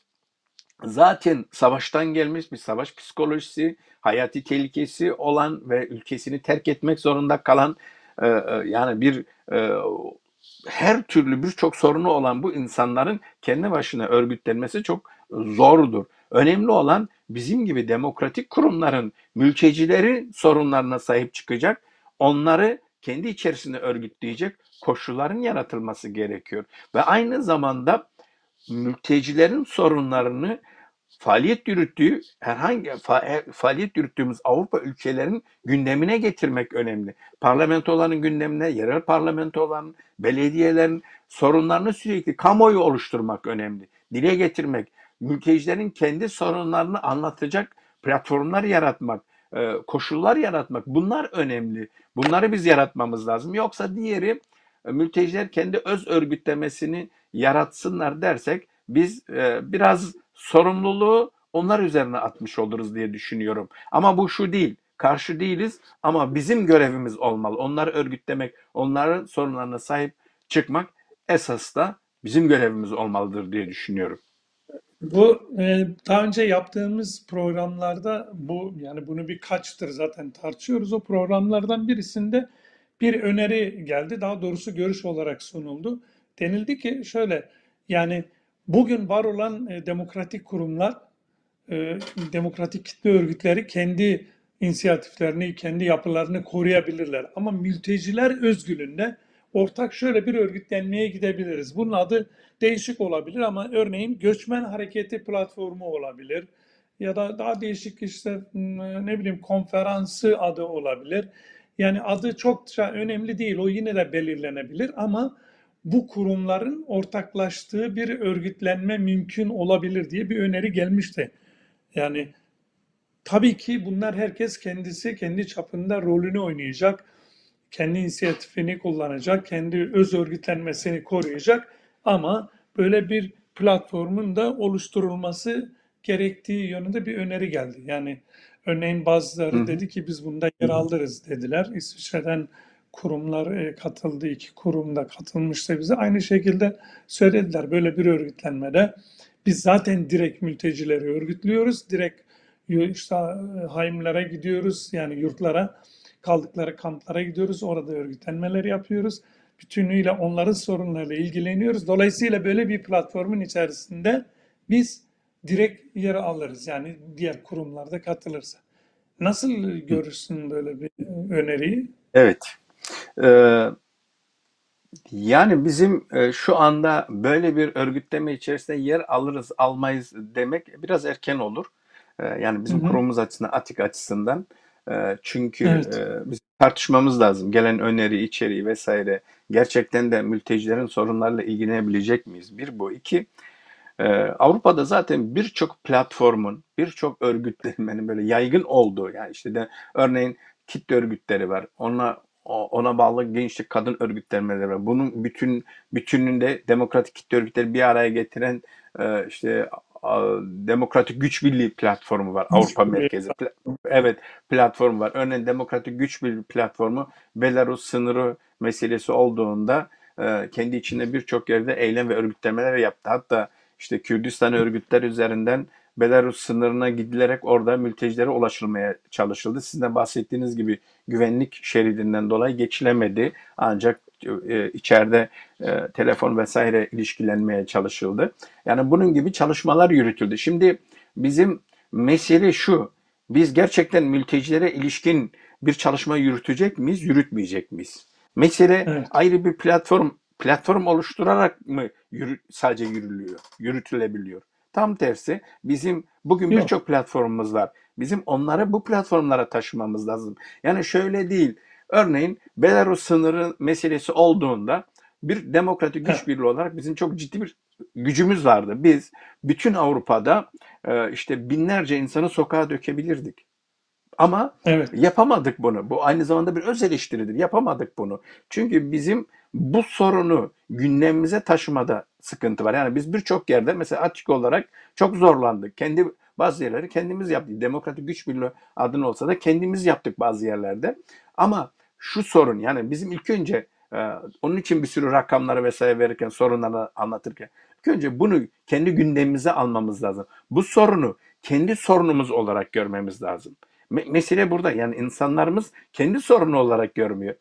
zaten savaştan gelmiş bir savaş psikolojisi, hayati tehlikesi olan ve ülkesini terk etmek zorunda kalan e, e, yani bir e, her türlü birçok sorunu olan bu insanların kendi başına örgütlenmesi çok zordur. Önemli olan bizim gibi demokratik kurumların mültecilerin sorunlarına sahip çıkacak, onları kendi içerisinde örgütleyecek koşulların yaratılması gerekiyor. Ve aynı zamanda mültecilerin sorunlarını faaliyet yürüttüğü herhangi fa- faaliyet yürüttüğümüz Avrupa ülkelerinin gündemine getirmek önemli. Parlamentoların gündemine, yerel parlamentoların, belediyelerin sorunlarını sürekli kamuoyu oluşturmak önemli. Dile getirmek, mültecilerin kendi sorunlarını anlatacak platformlar yaratmak, e, koşullar yaratmak bunlar önemli. Bunları biz yaratmamız lazım. Yoksa diğeri e, mülteciler kendi öz örgütlemesini yaratsınlar dersek biz e, biraz sorumluluğu onlar üzerine atmış oluruz diye düşünüyorum. Ama bu şu değil. Karşı değiliz ama bizim görevimiz olmalı. Onları örgütlemek, onların sorunlarına sahip çıkmak esas da bizim görevimiz olmalıdır diye düşünüyorum. Bu e, daha önce yaptığımız programlarda bu yani bunu birkaçtır zaten tartışıyoruz. O programlardan birisinde bir öneri geldi. Daha doğrusu görüş olarak sunuldu. Denildi ki şöyle yani bugün var olan e, demokratik kurumlar, e, demokratik kitle örgütleri kendi inisiyatiflerini, kendi yapılarını koruyabilirler. Ama mülteciler özgürlüğünde ortak şöyle bir örgütlenmeye gidebiliriz. Bunun adı değişik olabilir ama örneğin göçmen hareketi platformu olabilir ya da daha değişik işte m, ne bileyim konferansı adı olabilir. Yani adı çokça önemli değil. O yine de belirlenebilir ama bu kurumların ortaklaştığı bir örgütlenme mümkün olabilir diye bir öneri gelmişti. Yani tabii ki bunlar herkes kendisi kendi çapında rolünü oynayacak kendi inisiyatifini kullanacak, kendi öz örgütlenmesini koruyacak ama böyle bir platformun da oluşturulması gerektiği yönünde bir öneri geldi. Yani örneğin bazıları hı. dedi ki biz bunda yer alırız dediler. İsviçre'den kurumlar e, katıldı, iki kurum da katılmıştı bize. Aynı şekilde söylediler böyle bir örgütlenmede biz zaten direkt mültecileri örgütlüyoruz, direkt işte haimlere gidiyoruz yani yurtlara kaldıkları kamplara gidiyoruz orada örgütlenmeler yapıyoruz bütünüyle onların sorunlarıyla ilgileniyoruz dolayısıyla böyle bir platformun içerisinde biz direkt yer alırız yani diğer kurumlarda katılırsa nasıl görürsün böyle bir öneriyi? Evet. Ee, yani bizim e, şu anda böyle bir örgütleme içerisinde yer alırız almayız demek biraz erken olur. E, yani bizim Hı hı. kurumumuz açısından, ATİK açısından. Çünkü Evet. biz tartışmamız lazım. Gelen öneri, içeriği vesaire. Gerçekten de mültecilerin sorunlarla ilgilenebilecek miyiz? Bir bu. iki Avrupa'da zaten birçok platformun, birçok örgütlenmenin böyle yaygın olduğu yani işte de örneğin kitle örgütleri var. Ona ona bağlı gençlik kadın örgütlenmeleri var. Bunun bütün bütününde demokratik kitle örgütleri bir araya getiren işte Demokratik Güç Birliği platformu var. Avrupa merkezi. Evet platform var. Örneğin Demokratik Güç Birliği platformu Belarus sınırı meselesi olduğunda e, kendi içinde birçok yerde eylem ve örgütlemeler yaptı. Hatta işte Kürdistan örgütler üzerinden Belarus sınırına gidilerek orada mültecilere ulaşılmaya çalışıldı. Sizin de bahsettiğiniz gibi güvenlik şeridinden dolayı geçilemedi. Ancak e, içeride e, telefon vesaire ilişkilenmeye çalışıldı. Yani bunun gibi çalışmalar yürütüldü. Şimdi bizim mesele şu. Biz gerçekten mültecilere ilişkin bir çalışma yürütecek miyiz, yürütmeyecek miyiz? Mesele Evet. ayrı bir platform platform oluşturarak mı yürü, sadece yürülüyor, yürütülebiliyor? Tam tersi bizim bugün birçok platformumuz var. Bizim onları bu platformlara taşımamız lazım. Yani şöyle değil. Örneğin Belarus sınırı meselesi olduğunda bir demokratik güç birliği olarak bizim çok ciddi bir gücümüz vardı. Biz bütün Avrupa'da işte binlerce insanı sokağa dökebilirdik. Ama Evet. yapamadık bunu. Bu aynı zamanda bir öz eleştiridir. Yapamadık bunu. Çünkü bizim bu sorunu gündemimize taşımada sıkıntı var. Yani biz birçok yerde mesela açık olarak çok zorlandık. Kendi bazı yerleri kendimiz yaptık. Demokratik Güç Birliği adını olsa da kendimiz yaptık bazı yerlerde. Ama şu sorun yani bizim ilk önce e, onun için bir sürü rakamları vesaire verirken sorunları anlatırken ilk önce bunu kendi gündemimize almamız lazım. Bu sorunu kendi sorunumuz olarak görmemiz lazım. Me- mesele burada yani insanlarımız kendi sorunu olarak görmüyor.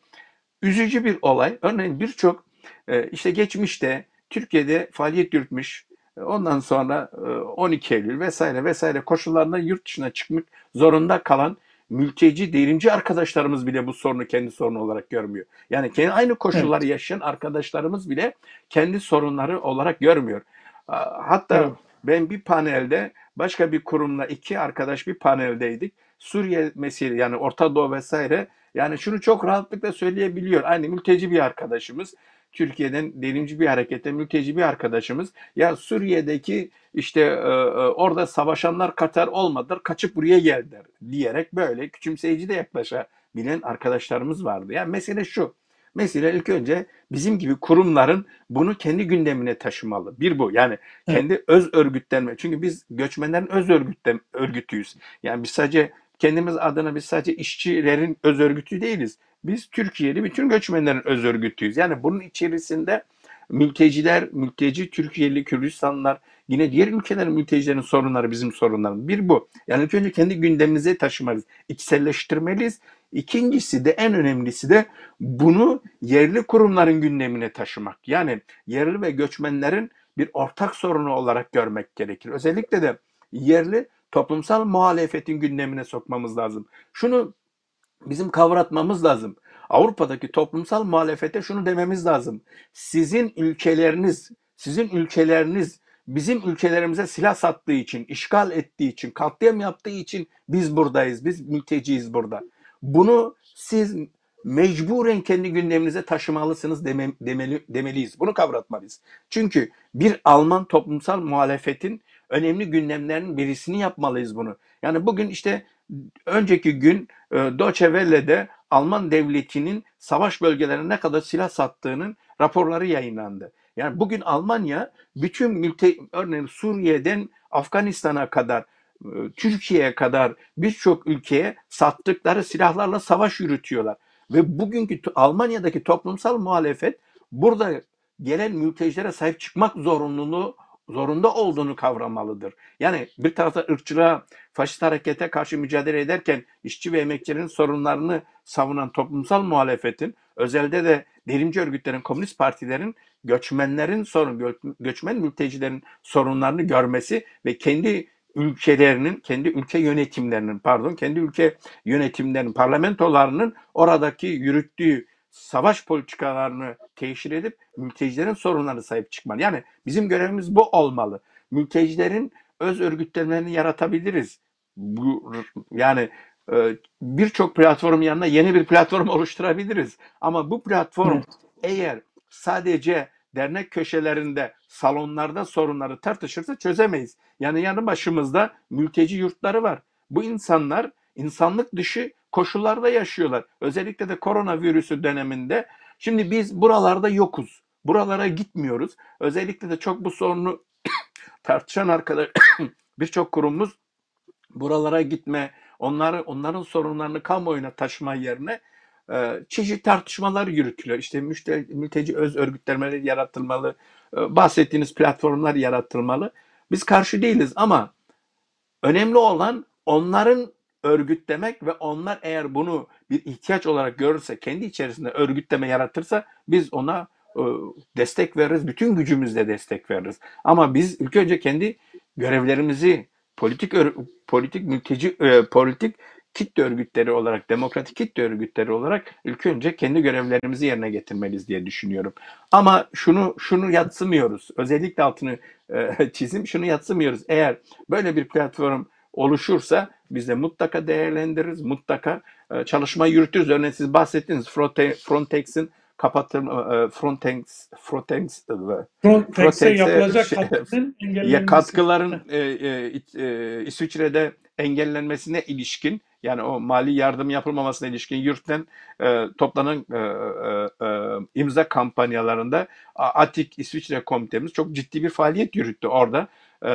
Üzücü bir olay. Örneğin birçok e, işte geçmişte Türkiye'de faaliyet yürütmüş e, ondan sonra e, 12 Eylül vesaire vesaire koşullarında yurt dışına çıkmak zorunda kalan mülteci, devrimci arkadaşlarımız bile bu sorunu kendi sorunu olarak görmüyor. Yani kendi aynı koşulları yaşayan arkadaşlarımız bile kendi sorunları olarak görmüyor. Hatta Evet. ben bir panelde başka bir kurumla iki arkadaş bir paneldeydik. Suriye mesele yani Orta Doğu vesaire yani şunu çok rahatlıkla söyleyebiliyor. Aynı mülteci bir arkadaşımız Türkiye'den devrimci bir harekette mülteci bir arkadaşımız ya Suriye'deki işte e, e, orada savaşanlar Katar olmadılar kaçıp buraya geldiler diyerek böyle küçümseyici de yaklaşabilen arkadaşlarımız vardı. Yani mesele şu. Mesele ilk önce bizim gibi kurumların bunu kendi gündemine taşımalı. Bir bu. Yani Evet. kendi öz örgütlenme. Çünkü biz göçmenlerin öz örgütten örgütüyüz. Yani biz sadece kendimiz adına biz sadece işçilerin öz örgütü değiliz. Biz Türkiye'li bütün göçmenlerin öz örgütüyüz. Yani bunun içerisinde mülteciler, mülteci Türkiye'li Kürdistanlılar, yine diğer ülkelerin mültecilerin sorunları bizim sorunlarımız. Bir bu. Yani ilk önce kendi gündemimize taşımalıyız. İçselleştirmeliyiz. İkincisi de en önemlisi de bunu yerli kurumların gündemine taşımak. Yani yerli ve göçmenlerin bir ortak sorunu olarak görmek gerekir. Özellikle de yerli toplumsal muhalefetin gündemine sokmamız lazım. Şunu bizim kavratmamız lazım. Avrupa'daki toplumsal muhalefete şunu dememiz lazım. Sizin ülkeleriniz, sizin ülkeleriniz bizim ülkelerimize silah sattığı için, işgal ettiği için, katliam yaptığı için biz buradayız. Biz mülteciyiz burada. Bunu siz mecburen kendi gündeminize taşımalısınız deme, demeli, demeliyiz. Bunu kavratmalıyız. Çünkü bir Alman toplumsal muhalefetin önemli gündemlerinin birisini yapmalıyız bunu. Yani bugün işte önceki gün e, Deutsche Welle'de Alman devletinin savaş bölgelerine ne kadar silah sattığının raporları yayınlandı. Yani bugün Almanya bütün mülte, örneğin Suriye'den Afganistan'a kadar e, Türkiye'ye kadar birçok ülkeye sattıkları silahlarla savaş yürütüyorlar. Ve bugünkü Almanya'daki toplumsal muhalefet burada gelen mültecilere sahip çıkmak zorunluluğu zorunda olduğunu kavramalıdır. Yani bir tarafta ırkçılığa, faşist harekete karşı mücadele ederken işçi ve emekçilerin sorunlarını savunan toplumsal muhalefetin, özelde de devrimci örgütlerin, komünist partilerin göçmenlerin sorun, gö- göçmen mültecilerin sorunlarını görmesi ve kendi ülkelerinin, kendi ülke yönetimlerinin, pardon, kendi ülke yönetimlerinin, parlamentolarının oradaki yürüttüğü savaş politikalarını teşhir edip mültecilerin sorunlarına sahip çıkmalı. Yani bizim görevimiz bu olmalı. Mültecilerin öz örgütlemelerini yaratabiliriz. Bu yani e, birçok platform yanına yeni bir platform oluşturabiliriz. Ama bu platform Evet. eğer sadece dernek köşelerinde, salonlarda sorunları tartışırsa çözemeyiz. Yani yanı başımızda mülteci yurtları var. Bu insanlar insanlık dışı koşullarda yaşıyorlar. Özellikle de koronavirüsü döneminde. Şimdi biz buralarda yokuz. Buralara gitmiyoruz. Özellikle de çok bu sorunu tartışan arkadaş birçok kurumumuz buralara gitme, onları onların sorunlarını kamuoyuna taşıma yerine e, çeşitli tartışmalar yürütülüyor. İşte müşte, mülteci öz örgütlenmeleri yaratılmalı, e, bahsettiğiniz platformlar yaratılmalı. Biz karşı değiliz ama önemli olan onların örgütlemek ve onlar eğer bunu bir ihtiyaç olarak görürse, kendi içerisinde örgütleme yaratırsa biz ona e, destek veririz, bütün gücümüzle destek veririz. Ama biz ilk önce kendi görevlerimizi politik politik mülteci e, politik kitle örgütleri olarak, demokratik kitle örgütleri olarak ilk önce kendi görevlerimizi yerine getirmeliyiz diye düşünüyorum. Ama şunu şunu yatsımıyoruz. Özellikle altını e, çizim şunu yatsımıyoruz. Eğer böyle bir platform oluşursa biz de mutlaka değerlendiririz, mutlaka e, çalışma yürütürüz. Örneğin siz bahsettiniz Fronte- Frontex'in kapatılma e, Frontex Frontex Frontex'e yapılacak şey- ya katkıların e, e, e, İsviçre'de engellenmesine ilişkin yani o mali yardım yapılmamasına ilişkin yurtten e, toplanan e, e, e, imza kampanyalarında ATİK İsviçre Komitemiz çok ciddi bir faaliyet yürüttü orada. E,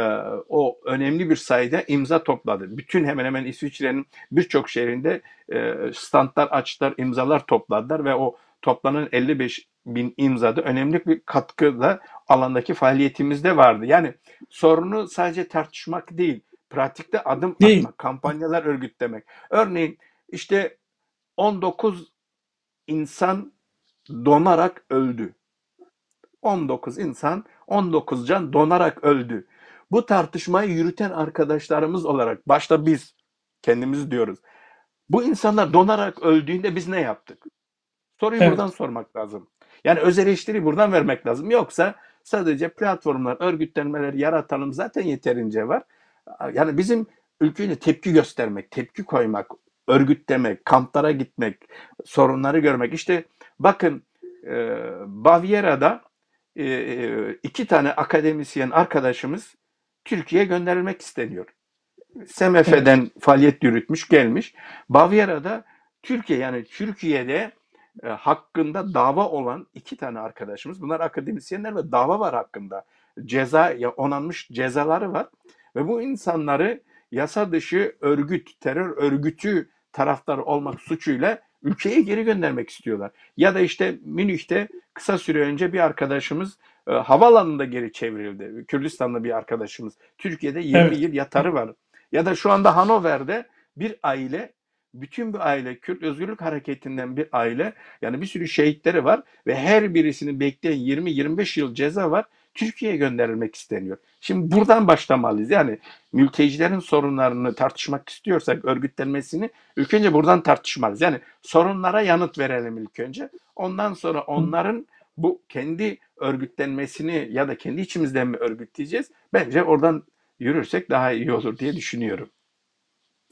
o önemli bir sayıda imza topladı. Bütün hemen hemen İsviçre'nin birçok şehrinde e, standlar açtılar, imzalar topladılar ve o toplanan 55 bin imzada önemli bir katkı da alandaki faaliyetimizde vardı. Yani sorunu sadece tartışmak değil, pratikte adım Değil. atmak, kampanyalar örgütlemek. Örneğin işte 19 insan donarak öldü. 19 insan, 19 can donarak öldü. Bu tartışmayı yürüten arkadaşlarımız olarak başta biz kendimiz diyoruz. Bu insanlar donarak öldüğünde biz ne yaptık? Soruyu Evet. buradan sormak lazım. Yani öz eleştiri buradan vermek lazım. Yoksa sadece platformlar, örgütlenmeler yaratalım zaten yeterince var. Yani bizim ülkeye tepki göstermek, tepki koymak, örgütlemek, kamplara gitmek, sorunları görmek. İşte bakın e, Bavyera'da e, iki tane akademisyen arkadaşımız Türkiye'ye gönderilmek isteniyor. SMF'den faaliyet yürütmüş gelmiş. Bavyera'da Türkiye yani Türkiye'de e, hakkında dava olan iki tane arkadaşımız. Bunlar akademisyenler ve dava var hakkında. Ceza ya onanmış cezaları var ve bu insanları yasa dışı örgüt, terör örgütü taraftarı olmak suçuyla ülkeye geri göndermek istiyorlar. Ya da işte Münih'te kısa süre önce bir arkadaşımız e, havaalanında geri çevrildi. Kürdistan'da bir arkadaşımız. Türkiye'de 20 Evet. yıl yatarı var. Ya da şu anda Hanover'de bir aile bütün bir aile Kürt Özgürlük Hareketi'nden bir aile yani bir sürü şehitleri var ve her birisini bekleyen 20-25 yıl ceza var. Türkiye'ye gönderilmek isteniyor. Şimdi buradan başlamalıyız. Yani mültecilerin sorunlarını tartışmak istiyorsak örgütlenmesini ilk önce buradan tartışmalıyız. Yani sorunlara yanıt verelim ilk önce. Ondan sonra onların bu kendi örgütlenmesini ya da kendi içimizden mi örgütleyeceğiz? Bence oradan yürürsek daha iyi olur diye düşünüyorum.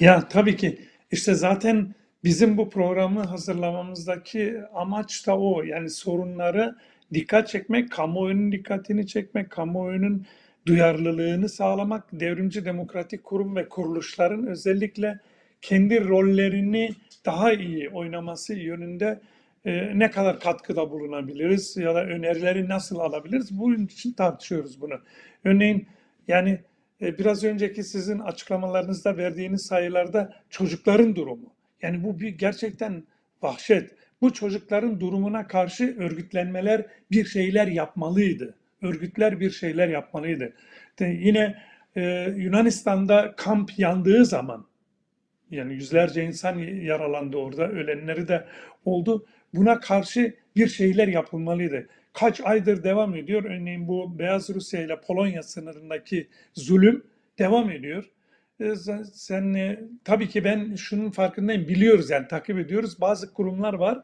Ya tabii ki işte zaten bizim bu programı hazırlamamızdaki amaç da o. Yani sorunları dikkat çekmek, kamuoyunun dikkatini çekmek, kamuoyunun duyarlılığını sağlamak, devrimci demokratik kurum ve kuruluşların özellikle kendi rollerini daha iyi oynaması yönünde e, ne kadar katkıda bulunabiliriz ya da önerileri nasıl alabiliriz? Bunun için tartışıyoruz bunu. Örneğin yani e, biraz önceki sizin açıklamalarınızda verdiğiniz sayılarda çocukların durumu. Yani bu bir gerçekten vahşet. Bu çocukların durumuna karşı örgütlenmeler bir şeyler yapmalıydı. örgütler bir şeyler yapmalıydı. De yine e, Yunanistan'da kamp yandığı zaman yani yüzlerce insan yaralandı orada, ölenleri de oldu. Buna karşı bir şeyler yapılmalıydı. Kaç aydır devam ediyor. Örneğin bu Beyaz Rusya ile Polonya sınırındaki zulüm devam ediyor. E, sen e, tabii ki ben şunun farkındayım. Biliyoruz yani takip ediyoruz. Bazı kurumlar var.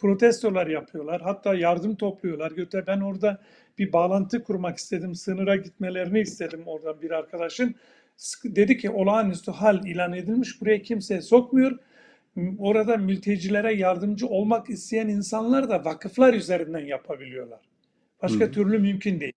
Protestolar yapıyorlar. Hatta yardım topluyorlar. Göte ben orada bir bağlantı kurmak istedim. Sınıra gitmelerini istedim oradan bir arkadaşın. Dedi ki olağanüstü hal ilan edilmiş. Buraya kimse sokmuyor. Orada mültecilere yardımcı olmak isteyen insanlar da vakıflar üzerinden yapabiliyorlar. Başka Hı. türlü mümkün değil.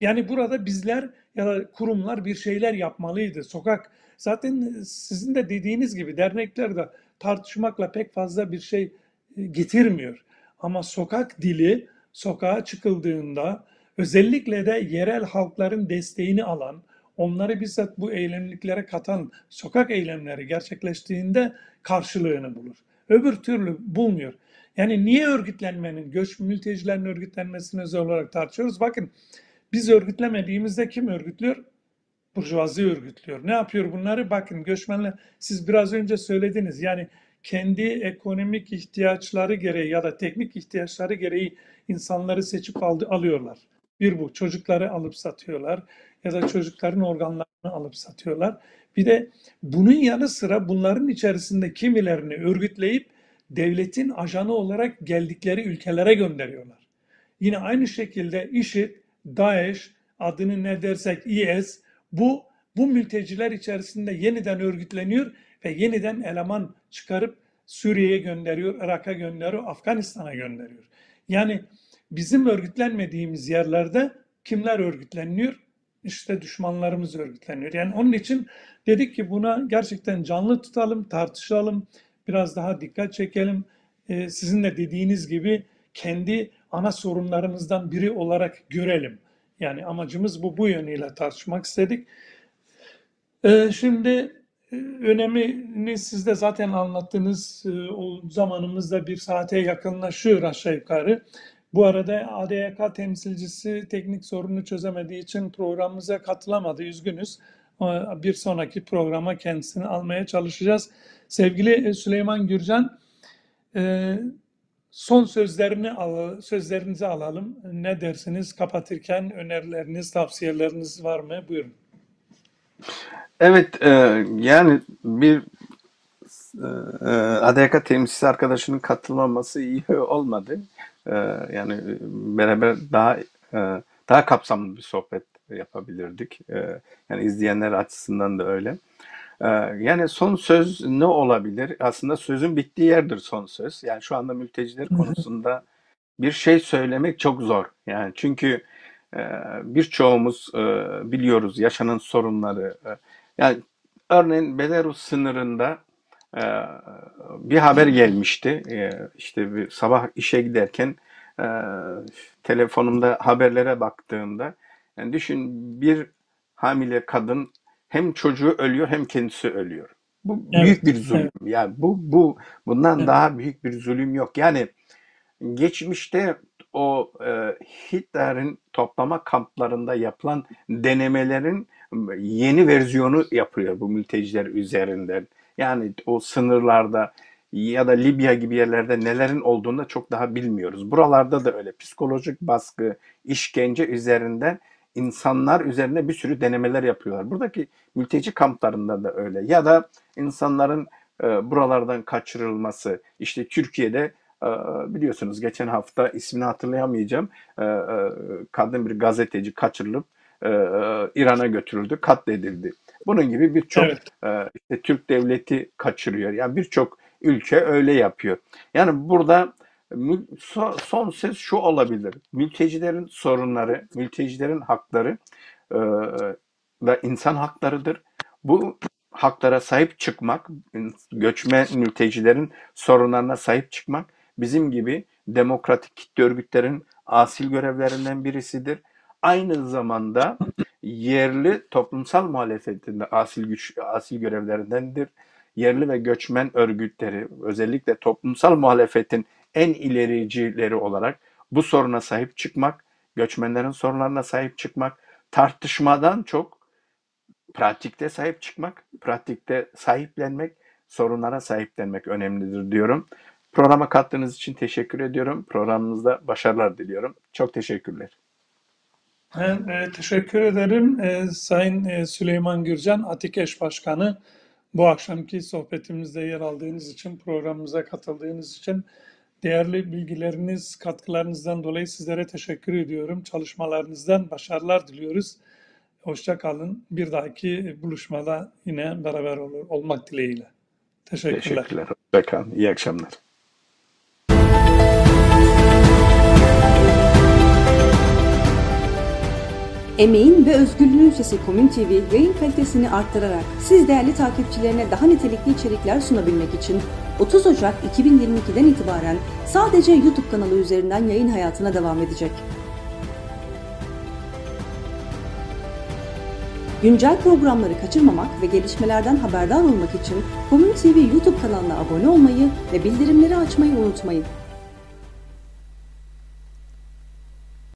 Yani burada bizler ya da kurumlar bir şeyler yapmalıydı. Sokak zaten sizin de dediğiniz gibi dernekler de tartışmakla pek fazla bir şey getirmiyor. Ama sokak dili sokağa çıkıldığında özellikle de yerel halkların desteğini alan, onları bizzat bu eylemliklere katan sokak eylemleri gerçekleştiğinde karşılığını bulur. Öbür türlü bulmuyor. Yani niye örgütlenmenin, göç mültecilerin örgütlenmesini özel olarak tartışıyoruz? Bakın biz örgütlemediğimizde kim örgütlüyor? Burjuvazi örgütlüyor. Ne yapıyor bunları? Bakın göçmenler siz biraz önce söylediniz. Yani kendi ekonomik ihtiyaçları gereği ya da teknik ihtiyaçları gereği insanları seçip aldı, alıyorlar. Bir bu çocukları alıp satıyorlar ya da çocukların organlarını alıp satıyorlar. Bir de bunun yanı sıra bunların içerisinde kimilerini örgütleyip devletin ajanı olarak geldikleri ülkelere gönderiyorlar. Yine aynı şekilde IŞİD, DAEŞ, adını ne dersek IS, bu bu mülteciler içerisinde yeniden örgütleniyor ve yeniden eleman çıkarıp Suriye'ye gönderiyor, Irak'a gönderiyor, Afganistan'a gönderiyor. Yani bizim örgütlenmediğimiz yerlerde kimler örgütleniyor? İşte düşmanlarımız örgütleniyor. Yani onun için dedik ki buna gerçekten canlı tutalım, tartışalım, biraz daha dikkat çekelim. Ee, sizin de dediğiniz gibi kendi ana sorunlarımızdan biri olarak görelim. Yani amacımız bu bu yönüyle tartışmak istedik. Ee, şimdi önemini siz de zaten anlattınız. Ee, o zamanımızda bir saate yakınlaşıyor aşağı yukarı. Bu arada ADYK temsilcisi teknik sorunu çözemediği için programımıza katılamadı. Üzgünüz. Bir sonraki programa kendisini almaya çalışacağız. Sevgili Süleyman Gürcan, e, son sözlerini al, sözlerinizi alalım. Ne dersiniz? Kapatırken önerileriniz, tavsiyeleriniz var mı? Buyurun. Evet, e, yani bir e, e ADK temsilcisi arkadaşının katılmaması iyi olmadı. E, yani beraber daha e, daha kapsamlı bir sohbet yapabilirdik. E, yani izleyenler açısından da öyle. E, yani son söz ne olabilir? Aslında sözün bittiği yerdir son söz. Yani şu anda mülteciler konusunda bir şey söylemek çok zor. Yani çünkü e, birçoğumuz e, biliyoruz yaşanan sorunları. Yani örneğin Belarus sınırında e, bir haber gelmişti. E, işte bir sabah işe giderken e, telefonumda haberlere baktığımda yani düşün bir hamile kadın hem çocuğu ölüyor hem kendisi ölüyor. Bu evet, büyük bir zulüm. Evet. Yani bu bu bundan evet. daha büyük bir zulüm yok. Yani geçmişte o e, Hitler'in toplama kamplarında yapılan denemelerin yeni versiyonu yapıyor bu mülteciler üzerinden. Yani o sınırlarda ya da Libya gibi yerlerde nelerin olduğunu çok daha bilmiyoruz. Buralarda da öyle psikolojik baskı, işkence üzerinden insanlar üzerine bir sürü denemeler yapıyorlar. Buradaki mülteci kamplarında da öyle. Ya da insanların e, buralardan kaçırılması. İşte Türkiye'de e, biliyorsunuz geçen hafta ismini hatırlayamayacağım. E, e, kadın bir gazeteci kaçırılıp e, İran'a götürüldü, katledildi. Bunun gibi birçok evet. e, işte Türk devleti kaçırıyor. Yani birçok ülke öyle yapıyor. Yani burada son ses şu olabilir. Mültecilerin sorunları, mültecilerin hakları e, da insan haklarıdır. Bu haklara sahip çıkmak, göçmen mültecilerin sorunlarına sahip çıkmak bizim gibi demokratik kitle örgütlerin asil görevlerinden birisidir. Aynı zamanda yerli toplumsal muhalefetinde asil güç asil görevlerindendir. Yerli ve göçmen örgütleri özellikle toplumsal muhalefetin en ilericileri olarak bu soruna sahip çıkmak göçmenlerin sorunlarına sahip çıkmak, tartışmadan çok pratikte sahip çıkmak, pratikte sahiplenmek, sorunlara sahiplenmek önemlidir diyorum. Programa kattığınız için teşekkür ediyorum. Programımızda başarılar diliyorum. Çok teşekkürler. Ben e, teşekkür ederim e, Sayın e, Süleyman Gürcan, Atikeş Başkanı. Bu akşamki sohbetimizde yer aldığınız için, programımıza katıldığınız için değerli bilgileriniz, katkılarınızdan dolayı sizlere teşekkür ediyorum. Çalışmalarınızdan başarılar diliyoruz. Hoşça kalın. Bir dahaki buluşmada yine beraber olur, olmak dileğiyle. Teşekkürler. Teşekkürler. Hoşçakalın. İyi akşamlar. Emeğin ve özgürlüğün sesi Komün TV yayın kalitesini arttırarak siz değerli takipçilerine daha nitelikli içerikler sunabilmek için 30 Ocak 2022'den itibaren sadece YouTube kanalı üzerinden yayın hayatına devam edecek. Güncel programları kaçırmamak ve gelişmelerden haberdar olmak için Komün TV YouTube kanalına abone olmayı ve bildirimleri açmayı unutmayın.